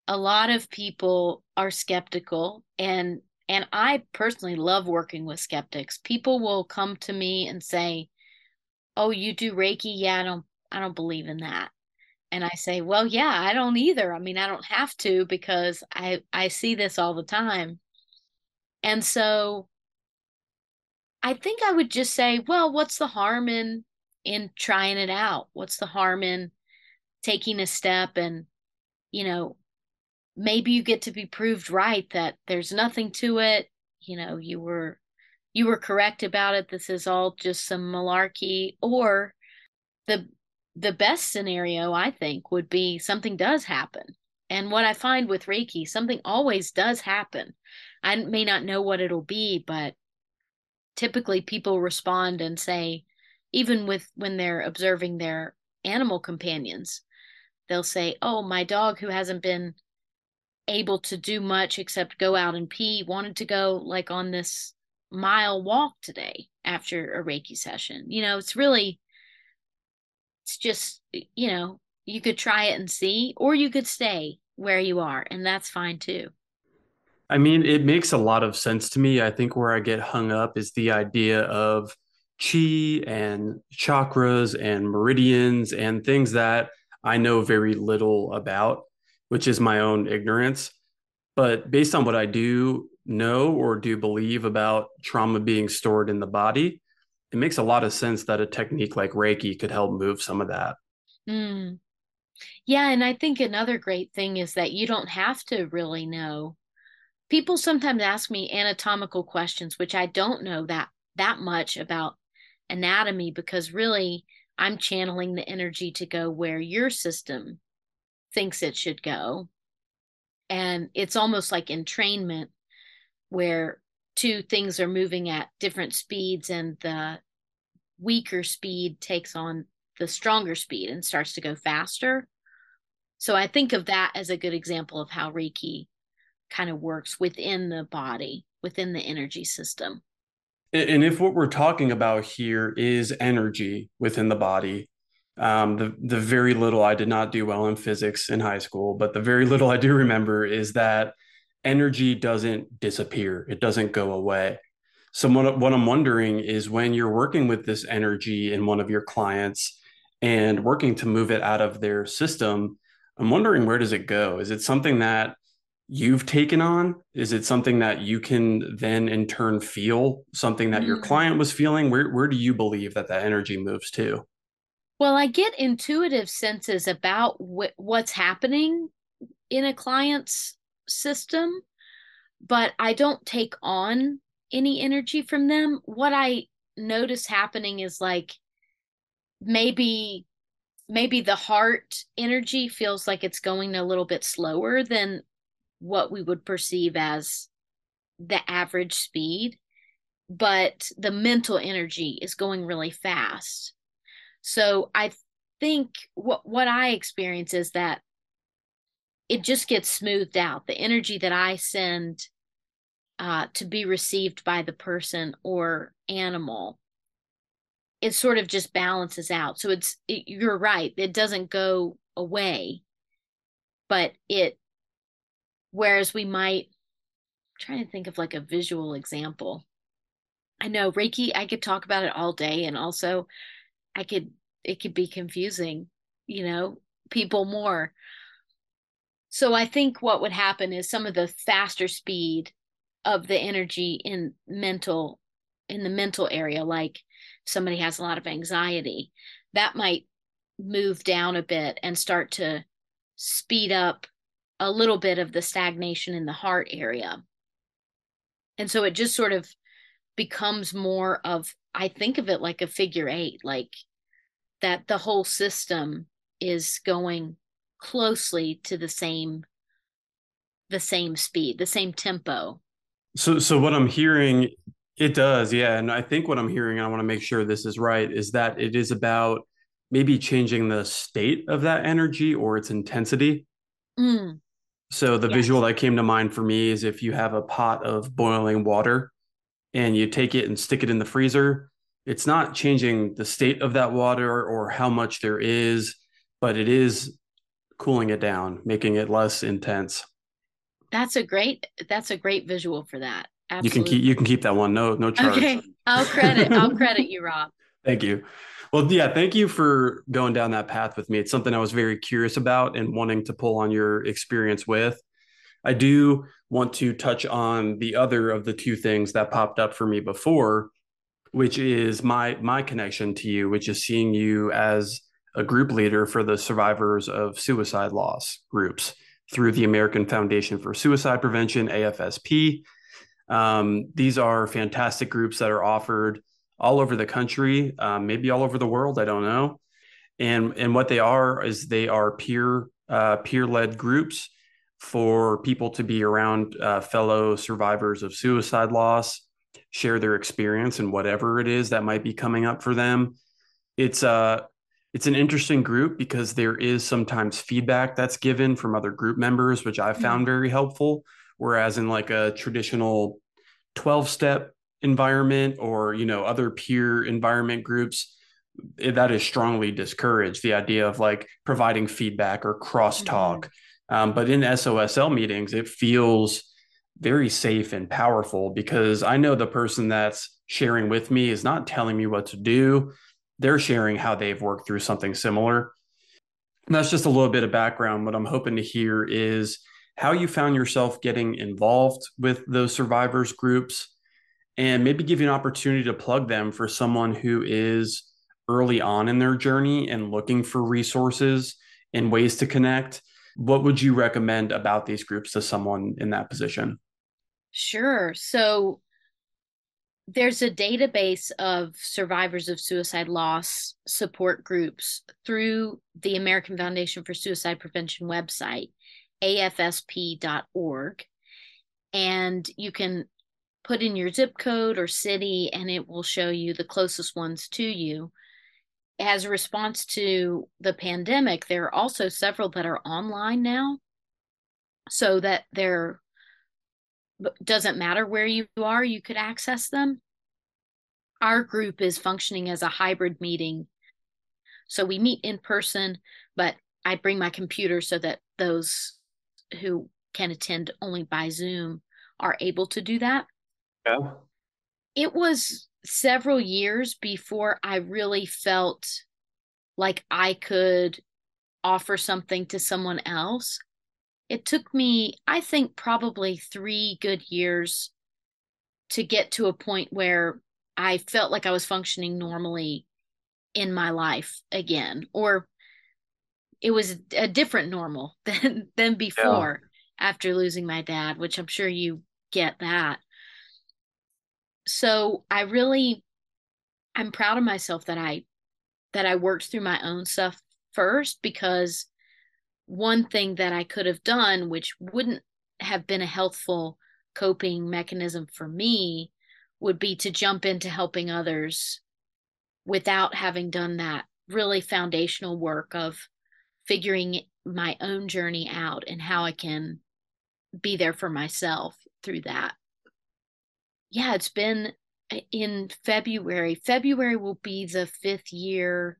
A lot of people are skeptical, and and I personally love working with skeptics. People will come to me and say, "Oh, you do Reiki? Yeah, I don't I don't believe in that." And I say, "Well, yeah, I don't either. I mean, I don't have to because I I see this all the time." And so I think I would just say, "Well, what's the harm in in trying it out? What's the harm in taking a step and you know maybe you get to be proved right that there's nothing to it. You know you were you were correct about it. This is all just some malarkey. Or the the best scenario i think would be something does happen. And what i find with reiki something always does happen. I may not know what it'll be but typically people respond and say even with when they're observing their animal companions they'll say, Oh, my dog who hasn't been able to do much except go out and pee wanted to go like on this mile walk today after a Reiki session. You know, it's really, it's just, you know, you could try it and see, or you could stay where you are, and that's fine too. I mean, it makes a lot of sense to me. I think where I get hung up is the idea of chi and chakras and meridians and things that I know very little about, which is my own ignorance. But based on what I do know or do believe about trauma being stored in the body, it makes a lot of sense that a technique like Reiki could help move some of that. Mm. Yeah. And I think another great thing is that you don't have to really know. People sometimes ask me anatomical questions, which I don't know that that much about anatomy because really I'm channeling the energy to go where your system thinks it should go. And it's almost like entrainment where two things are moving at different speeds and the weaker speed takes on the stronger speed and starts to go faster. So I think of that as a good example of how Reiki kind of works within the body, within the energy system. And if what we're talking about here is energy within the body, um, the the very little I did not do well in physics in high school, but the very little I do remember is that energy doesn't disappear; it doesn't go away. So what, what I'm wondering is when you're working with this energy in one of your clients and working to move it out of their system, I'm wondering where does it go? Is it something that you've taken on? Is it something that you can then in turn feel something that mm. your client was feeling? Where where do you believe that that energy moves to? Well, I get intuitive senses about wh- what's happening in a client's system, but I don't take on any energy from them. What I notice happening is like maybe maybe the heart energy feels like it's going a little bit slower than what we would perceive as the average speed, but the mental energy is going really fast. So I think what what I experience is that it just gets smoothed out. The energy that I send uh, to be received by the person or animal, it sort of just balances out. So it's it, you're right; it doesn't go away, but it Whereas we might I'm trying to think of like a visual example. I know Reiki, I could talk about it all day and also I could it could be confusing, you know, people more. So I think what would happen is some of the faster speed of the energy in mental in the mental area like somebody has a lot of anxiety that might move down a bit and start to speed up a little bit of the stagnation in the heart area. and so it just sort of becomes more of i think of it like a figure eight like that the whole system is going closely to the same the same speed the same tempo so so what i'm hearing it does yeah and i think what i'm hearing and i want to make sure this is right is that it is about maybe changing the state of that energy or its intensity mm. So the yes. visual that came to mind for me is if you have a pot of boiling water and you take it and stick it in the freezer it's not changing the state of that water or how much there is but it is cooling it down, making it less intense. That's a great that's a great visual for that. Absolutely. You can keep you can keep that one. No no charge. Okay. I'll credit I'll credit you, Rob. <laughs> Thank you. Well, yeah, thank you for going down that path with me. It's something I was very curious about and wanting to pull on your experience with. I do want to touch on the other of the two things that popped up for me before, which is my my connection to you, which is seeing you as a group leader for the survivors of suicide loss groups through the American Foundation for Suicide Prevention, AFSP. Um, these are fantastic groups that are offered all over the country, um, maybe all over the world. I don't know. And and what they are is they are peer uh, peer led groups for people to be around uh, fellow survivors of suicide loss, share their experience and whatever it is that might be coming up for them. It's uh it's an interesting group because there is sometimes feedback that's given from other group members which i found mm-hmm. very helpful whereas in like a traditional 12 step environment or you know other peer environment groups eh, that is strongly discouraged the idea of like providing feedback or crosstalk mm-hmm. um, but in sosl meetings it feels very safe and powerful because i know the person that's sharing with me is not telling me what to do they're sharing how they've worked through something similar. And that's just a little bit of background. What I'm hoping to hear is how you found yourself getting involved with those survivors groups and maybe give you an opportunity to plug them for someone who is early on in their journey and looking for resources and ways to connect. What would you recommend about these groups to someone in that position? Sure. So there's a database of survivors of suicide loss support groups through the American Foundation for Suicide Prevention website, afsp.org. And you can put in your zip code or city, and it will show you the closest ones to you. As a response to the pandemic, there are also several that are online now, so that there doesn't matter where you are, you could access them. Our group is functioning as a hybrid meeting. So we meet in person, but I bring my computer so that those who can attend only by Zoom are able to do that. Yeah. It was several years before I really felt like I could offer something to someone else it took me, I think, probably three good years to get to a point where I felt like I was functioning normally in my life again, or it was a different normal <laughs> than than before yeah. after losing my dad, which I'm sure you get that. So I really I'm proud of myself that I that I worked through my own stuff first because one thing that I could have done, which wouldn't have been a healthful coping mechanism for me, would be to jump into helping others without having done that really foundational work of figuring my own journey out and how I can be there for myself through that. Yeah, it's been uh, in February. February will be the fifth year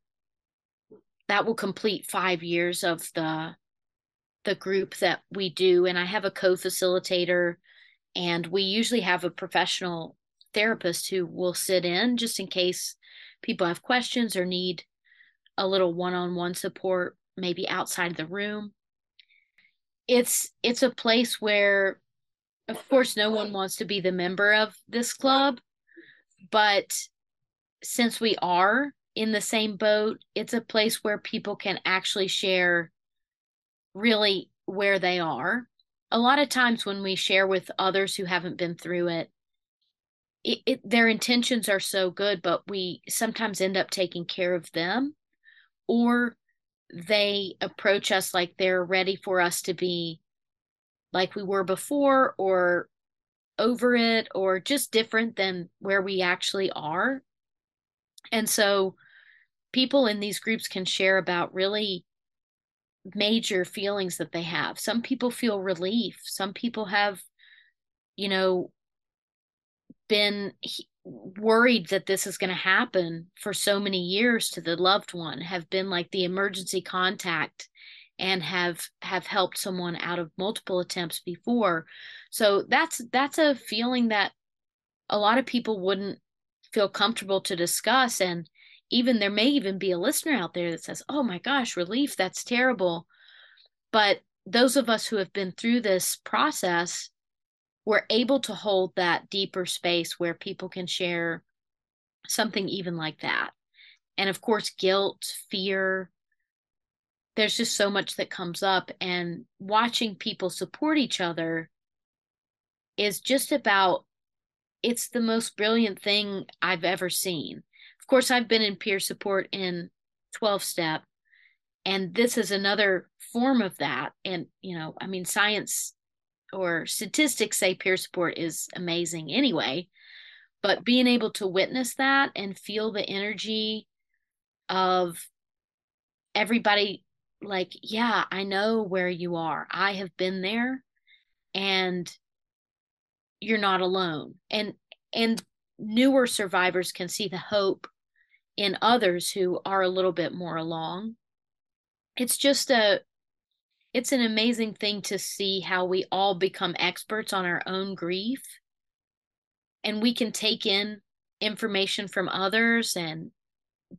that will complete five years of the the group that we do and i have a co-facilitator and we usually have a professional therapist who will sit in just in case people have questions or need a little one-on-one support maybe outside the room it's it's a place where of course no one wants to be the member of this club but since we are in the same boat it's a place where people can actually share really where they are. A lot of times when we share with others who haven't been through it, it, it, their intentions are so good, but we sometimes end up taking care of them, or they approach us like they're ready for us to be like we were before, or over it, or just different than where we actually are. And so people in these groups can share about really major feelings that they have. Some people feel relief, some people have, you know, been worried that this is going to happen for so many years to the loved one have been like the emergency contact and have have helped someone out of multiple attempts before. So that's that's a feeling that a lot of people wouldn't feel comfortable to discuss. And even there may even be a listener out there that says oh my gosh relief that's terrible. But those of us who have been through this process we're able to hold that deeper space where people can share something even like that. And of course, guilt, fear, there's just so much that comes up. And watching people support each other is just about, it's the most brilliant thing I've ever seen. Of course, I've been in peer support in 12 step, and this is another form of that. And, you know, I mean, science or statistics say peer support is amazing anyway but being able to witness that and feel the energy of everybody like yeah i know where you are. I have been there and you're not alone. And and newer survivors can see the hope in others who are a little bit more along. It's just a it's an amazing thing to see how we all become experts on our own grief and we can take in information from others and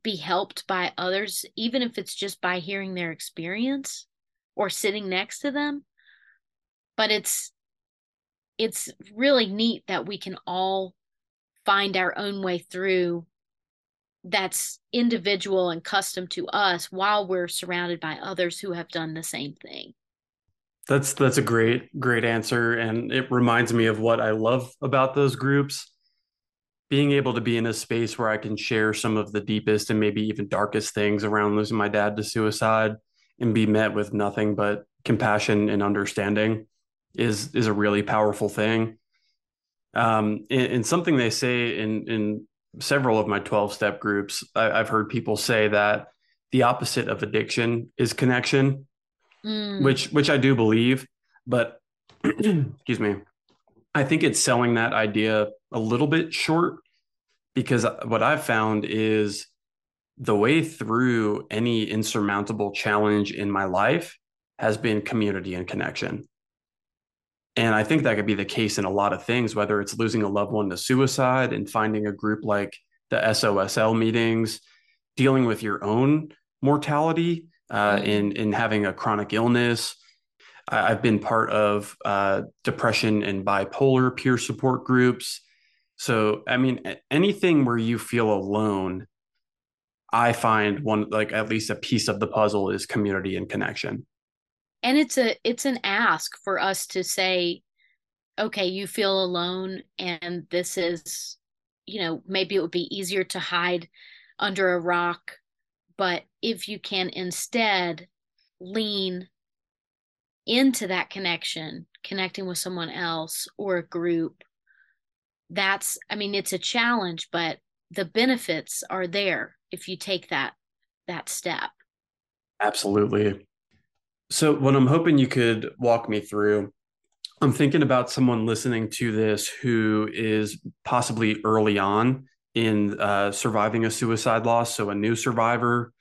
be helped by others even if it's just by hearing their experience or sitting next to them but it's it's really neat that we can all find our own way through that's individual and custom to us while we're surrounded by others who have done the same thing. That's that's a great great answer and it reminds me of what I love about those groups being able to be in a space where I can share some of the deepest and maybe even darkest things around losing my dad to suicide and be met with nothing but compassion and understanding is is a really powerful thing. Um, and, and something they say in in several of my 12 step groups, I, have heard people say that the opposite of addiction is connection, mm. which which I do believe, but <clears throat> excuse me, I think it's selling that idea a little bit short because what I've found is the way through any insurmountable challenge in my life has been community and connection. And I think that could be the case in a lot of things, whether it's losing a loved one to suicide and finding a group like the SOSL meetings, dealing with your own mortality uh, mm-hmm. in, in having a chronic illness. I've been part of uh, depression and bipolar peer support groups. So, I mean, anything where you feel alone, I find one like at least a piece of the puzzle is community and connection and it's a it's an ask for us to say okay you feel alone and this is you know maybe it would be easier to hide under a rock but if you can instead lean into that connection connecting with someone else or a group that's i mean it's a challenge but the benefits are there if you take that that step. Absolutely. So, what I'm hoping you could walk me through, I'm thinking about someone listening to this who is possibly early on in uh, surviving a suicide loss, so a new survivor,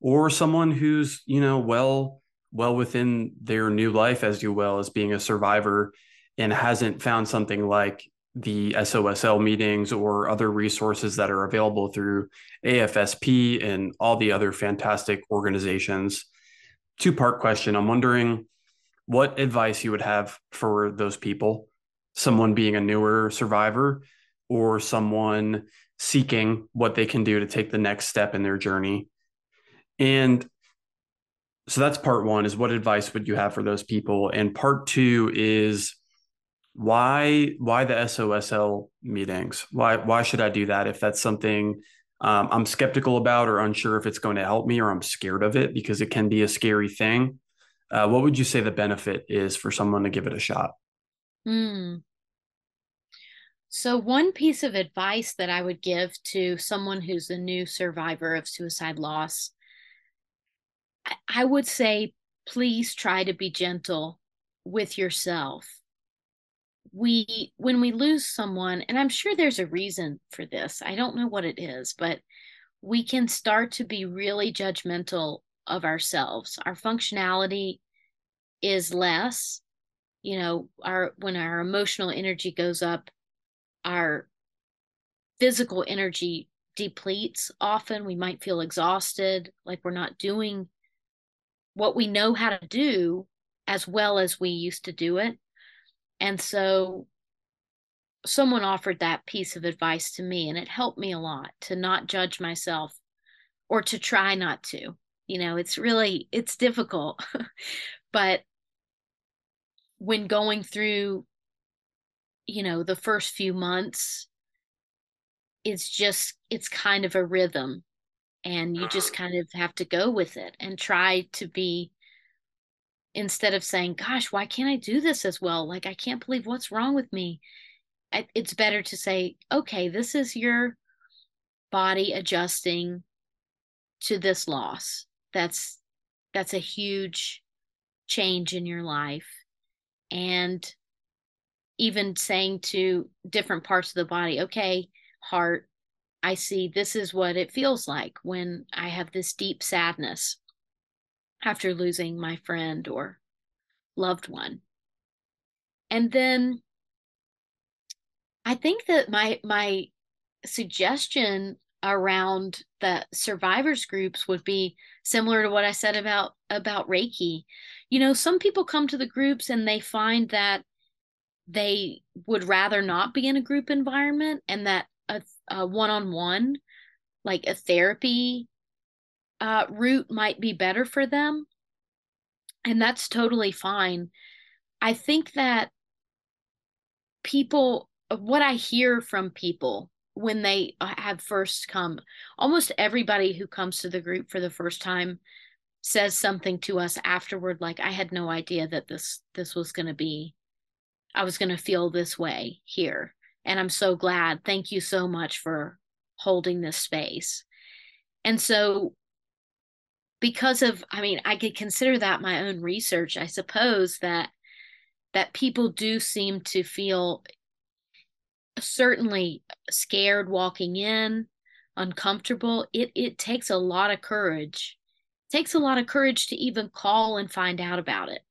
or someone who's you know well well within their new life as you well as being a survivor and hasn't found something like the SOSL meetings or other resources that are available through AFSP and all the other fantastic organizations two part question. I'm wondering what advice you would have for those people, someone being a newer survivor or someone seeking what they can do to take the next step in their journey. And so that's part one is what advice would you have for those people? And part two is why why the SOSL meetings? Why why should I do that if that's something um, I'm skeptical about or unsure if it's going to help me or I'm scared of it because it can be a scary thing. Uh, what would you say the benefit is for someone to give it a shot? Hmm. So, one piece of advice that I would give to someone who's a new survivor of suicide loss, I would say, please try to be gentle with yourself. We, when we lose someone, and I'm sure there's a reason for this, I don't know what it is, but we can start to be really judgmental of ourselves. Our functionality is less. You know, our when our emotional energy goes up, our physical energy depletes often we might feel exhausted like we're not doing what we know how to do as well as we used to do it. And so someone offered that piece of advice to me and it helped me a lot to not judge myself or to try not to. You know it's really it's difficult <laughs> but when going through you know the first few months it's just it's kind of a rhythm and you just mm-hmm. kind of have to go with it and try to be instead of saying gosh why can't i do this as well? Like i can't believe what's wrong with me. It's better to say okay this is your body adjusting to this loss. That's that's a huge change in your life. And even saying to different parts of the body, okay, heart, I see this is what it feels like when I have this deep sadness after losing my friend or loved one. And then I think that my my suggestion around the survivors groups would be similar to what I said about about Reiki. You know, some people come to the groups and they find that they would rather not be in a group environment and that a, a one-on-one like a therapy uh, route might be better for them and that's totally fine i think that people what i hear from people when they uh, have first come almost everybody who comes to the group for the first time says something to us afterward like i had no idea that this this was going to be I was going to feel this way here. And I'm so glad. Thank you so much for holding this space. And so, because of, I mean, I could consider that my own research, I suppose that that people do seem to feel certainly scared walking in, uncomfortable. It it takes a lot of courage. It takes a lot of courage to even call and find out about it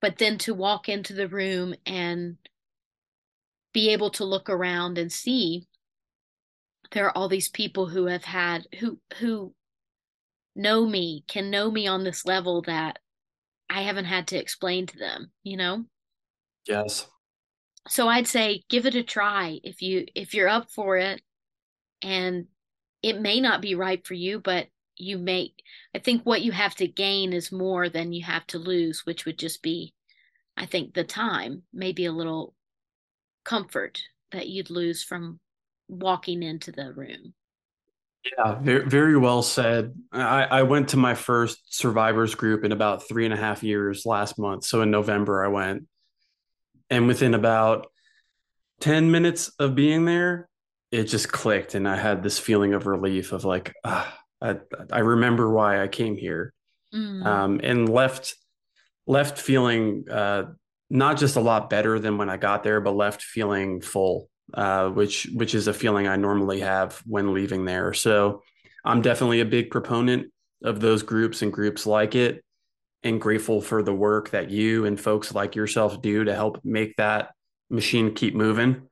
but then to walk into the room and be able to look around and see there are all these people who have had who who know me can know me on this level that I haven't had to explain to them, you know? Yes. So I'd say give it a try if you if you're up for it and it may not be right for you, but you may i think what you have to gain is more than you have to lose which would just be i think the time maybe a little comfort that you'd lose from walking into the room. Yeah very, very well said. I, I went to my first survivors group in about three and a half years last month so in november i went. And within about 10 minutes of being there it just clicked and i had this feeling of relief of like ah, I, I remember why I came here, mm. um, and left left feeling uh, not just a lot better than when I got there, but left feeling full, uh, which which is a feeling I normally have when leaving there. So I'm definitely a big proponent of those groups and groups like it, and grateful for the work that you and folks like yourself do to help make that machine keep moving.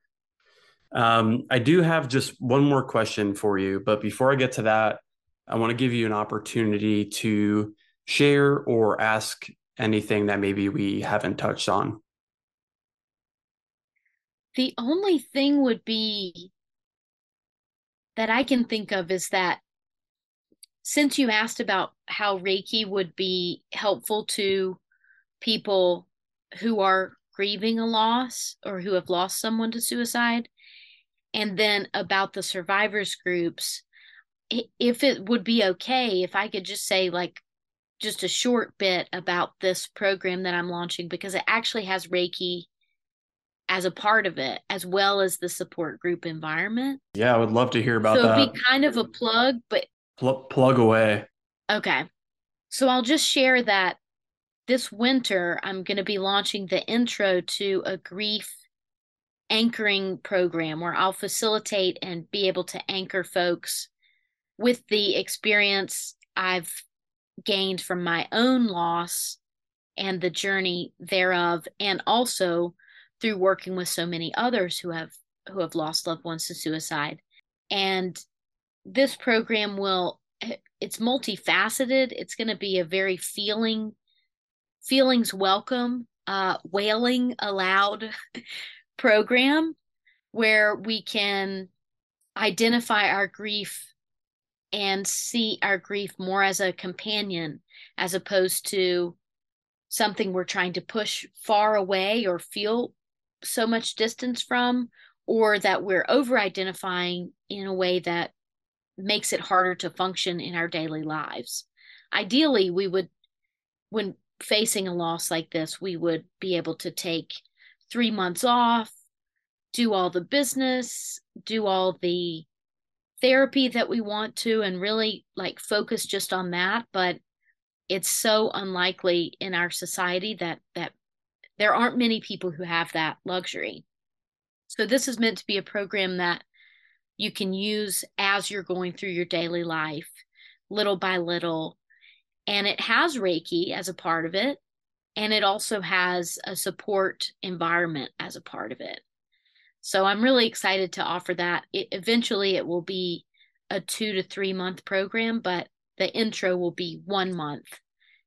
Um, I do have just one more question for you, but before I get to that, I want to give you an opportunity to share or ask anything that maybe we haven't touched on. The only thing would be that I can think of is that since you asked about how Reiki would be helpful to people who are grieving a loss or who have lost someone to suicide. And then about the survivors groups, if it would be okay if I could just say, like, just a short bit about this program that I'm launching because it actually has Reiki as a part of it, as well as the support group environment. Yeah, I would love to hear about so that. So be kind of a plug, but Pl- plug away. Okay. So I'll just share that this winter I'm going to be launching the intro to a grief anchoring program where I'll facilitate and be able to anchor folks with the experience I've gained from my own loss and the journey thereof and also through working with so many others who have who have lost loved ones to suicide. And this program will it's multifaceted. It's going to be a very feeling feelings welcome uh wailing aloud <laughs> program where we can identify our grief and see our grief more as a companion as opposed to something we're trying to push far away or feel so much distance from or that we're over identifying in a way that makes it harder to function in our daily lives. Ideally, we would, when facing a loss like this, we would be able to take three months off, do all the business, do all the therapy that we want to, and really like focus just on that. But it's so unlikely in our society that that there aren't many people who have that luxury. So this is meant to be a program that you can use as you're going through your daily life, little by little. And it has Reiki as a part of it. And it also has a support environment as a part of it. So I'm really excited to offer that. It, eventually, it will be a two to three month program, but the intro will be one month.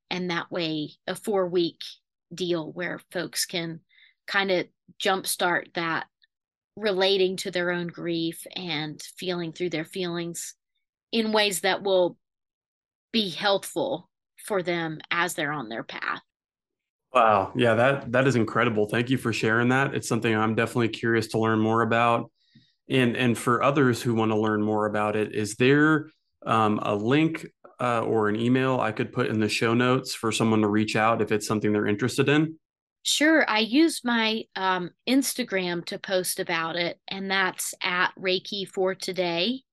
And that way, a four week deal where folks can kind of jumpstart that relating to their own grief and feeling through their feelings in ways that will be helpful for them as they're on their path. Wow. Yeah, that that is incredible. Thank you for sharing that. It's something I'm definitely curious to learn more about. And and for others who want to learn more about it, is there um, a link uh, or an email I could put in the show notes for someone to reach out if it's something they're interested in? Sure. I use my um, Instagram to post about it, and that's at Reiki for Today,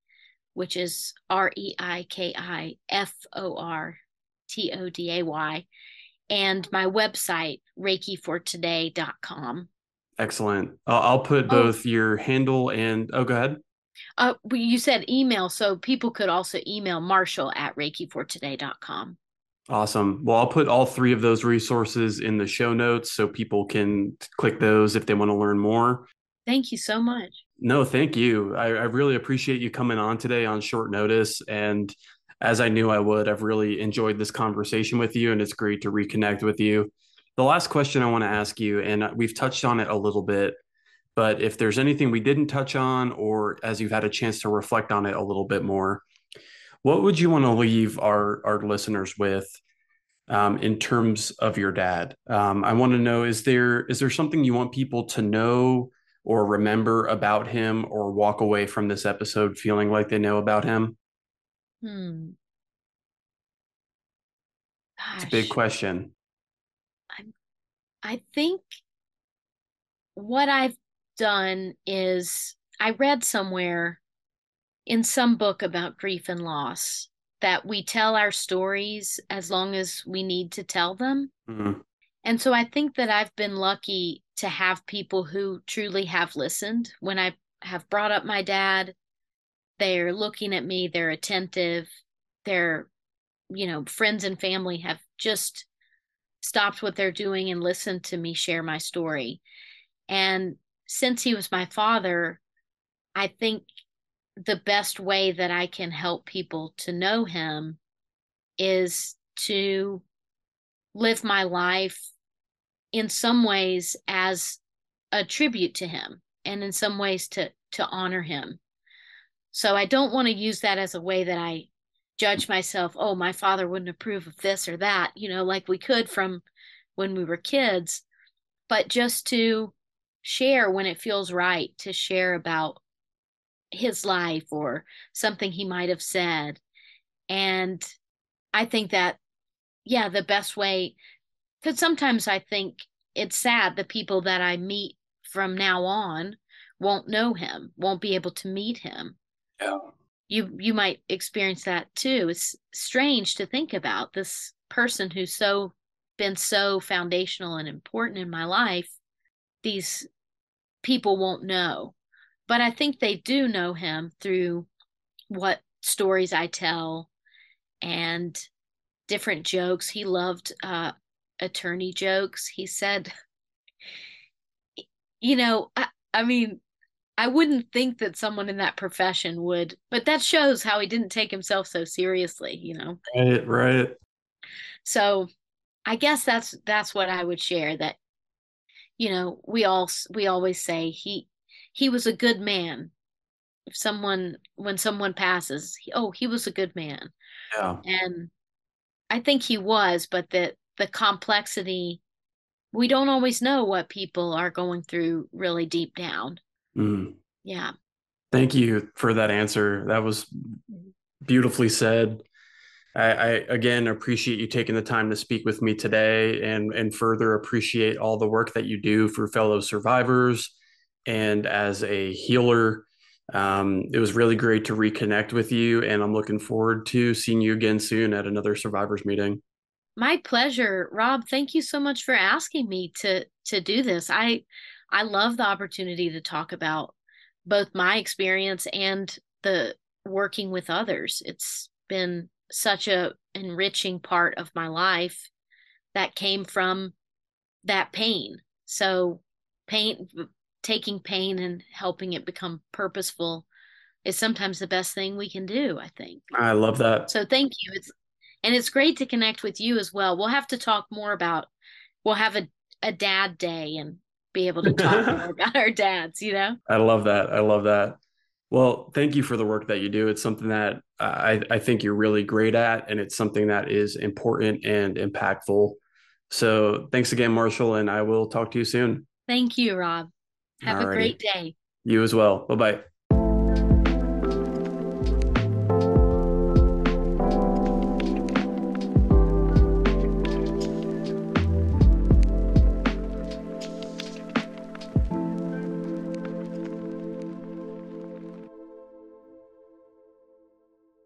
which is R E I K I F O R T O D A Y, and my website, reikifortoday.com. Excellent. Uh, I'll put oh. both oh. your handle and, oh, go ahead. Uh, you said email, so people could also email Marshall at reikifortoday.com. Awesome. Well, I'll put all three of those resources in the show notes so people can click those if they want to learn more. Thank you so much. No, thank you. I, I, really appreciate you coming on today on short notice. And as I knew I would, I've really enjoyed this conversation with you, and it's great to reconnect with you. The last question I want to ask you, and we've touched on it a little bit, but if there's anything we didn't touch on, or as you've had a chance to reflect on it a little bit more, what would you want to leave our our listeners with um, in terms of your dad? Um, I want to know is there is there something you want people to know or remember about him, or walk away from this episode feeling like they know about him? Hmm. It's a big question. I I think what I've done is I read somewhere in some book about grief and loss that we tell our stories as long as we need to tell them. Mm-hmm. And so I think that I've been lucky to have people who truly have listened when I have brought up my dad. They're looking at me, they're attentive, they're, you know, friends and family have just stopped what they're doing and listened to me share my story. And since he was my father, I think the best way that I can help people to know him is to live my life in some ways as a tribute to him and in some ways to to honor him. So I don't want to use that as a way that I judge myself, oh, my father wouldn't approve of this or that, you know, like we could from when we were kids. but just to share when it feels right to share about his life or something he might have said. And I think that, yeah, the best way, because sometimes I think it's sad the people that I meet from now on won't know him, won't be able to meet him. Yeah. You you might experience that too. It's strange to think about this person who's so been so foundational and important in my life. These people won't know. But I think they do know him through what stories I tell and different jokes. He loved uh, attorney jokes. He said, you know, I, I mean, I wouldn't think that someone in that profession would, but that shows how he didn't take himself so seriously, you know. Right, right. So, I guess that's that's what I would share that you know, we all we always say he he was a good man. If someone when someone passes, he, oh, he was a good man. Yeah. And I think he was, but that the complexity we don't always know what people are going through really deep down. Mm. Yeah. Thank you for that answer. That was beautifully said. I, I, again appreciate you taking the time to speak with me today and and further appreciate all the work that you do for fellow survivors and as a healer. Um, it was really great to reconnect with you, and I'm looking forward to seeing you again soon at another survivors meeting. My pleasure, Rob. Thank you so much for asking me to to do this. I I love the opportunity to talk about both my experience and the working with others. It's been such a enriching part of my life that came from that pain. So pain taking pain and helping it become purposeful is sometimes the best thing we can do, I think. I love that. So thank you. It's and it's great to connect with you as well. We'll have to talk more about we'll have a, a dad day and be able to talk more about our dads, you know? I love that. I love that. Well, thank you for the work that you do. It's something that I, I think you're really great at, and it's something that is important and impactful. So thanks again, Marshall, and I will talk to you soon. Thank you, Rob. Have Alrighty. a great day. You as well. Bye bye.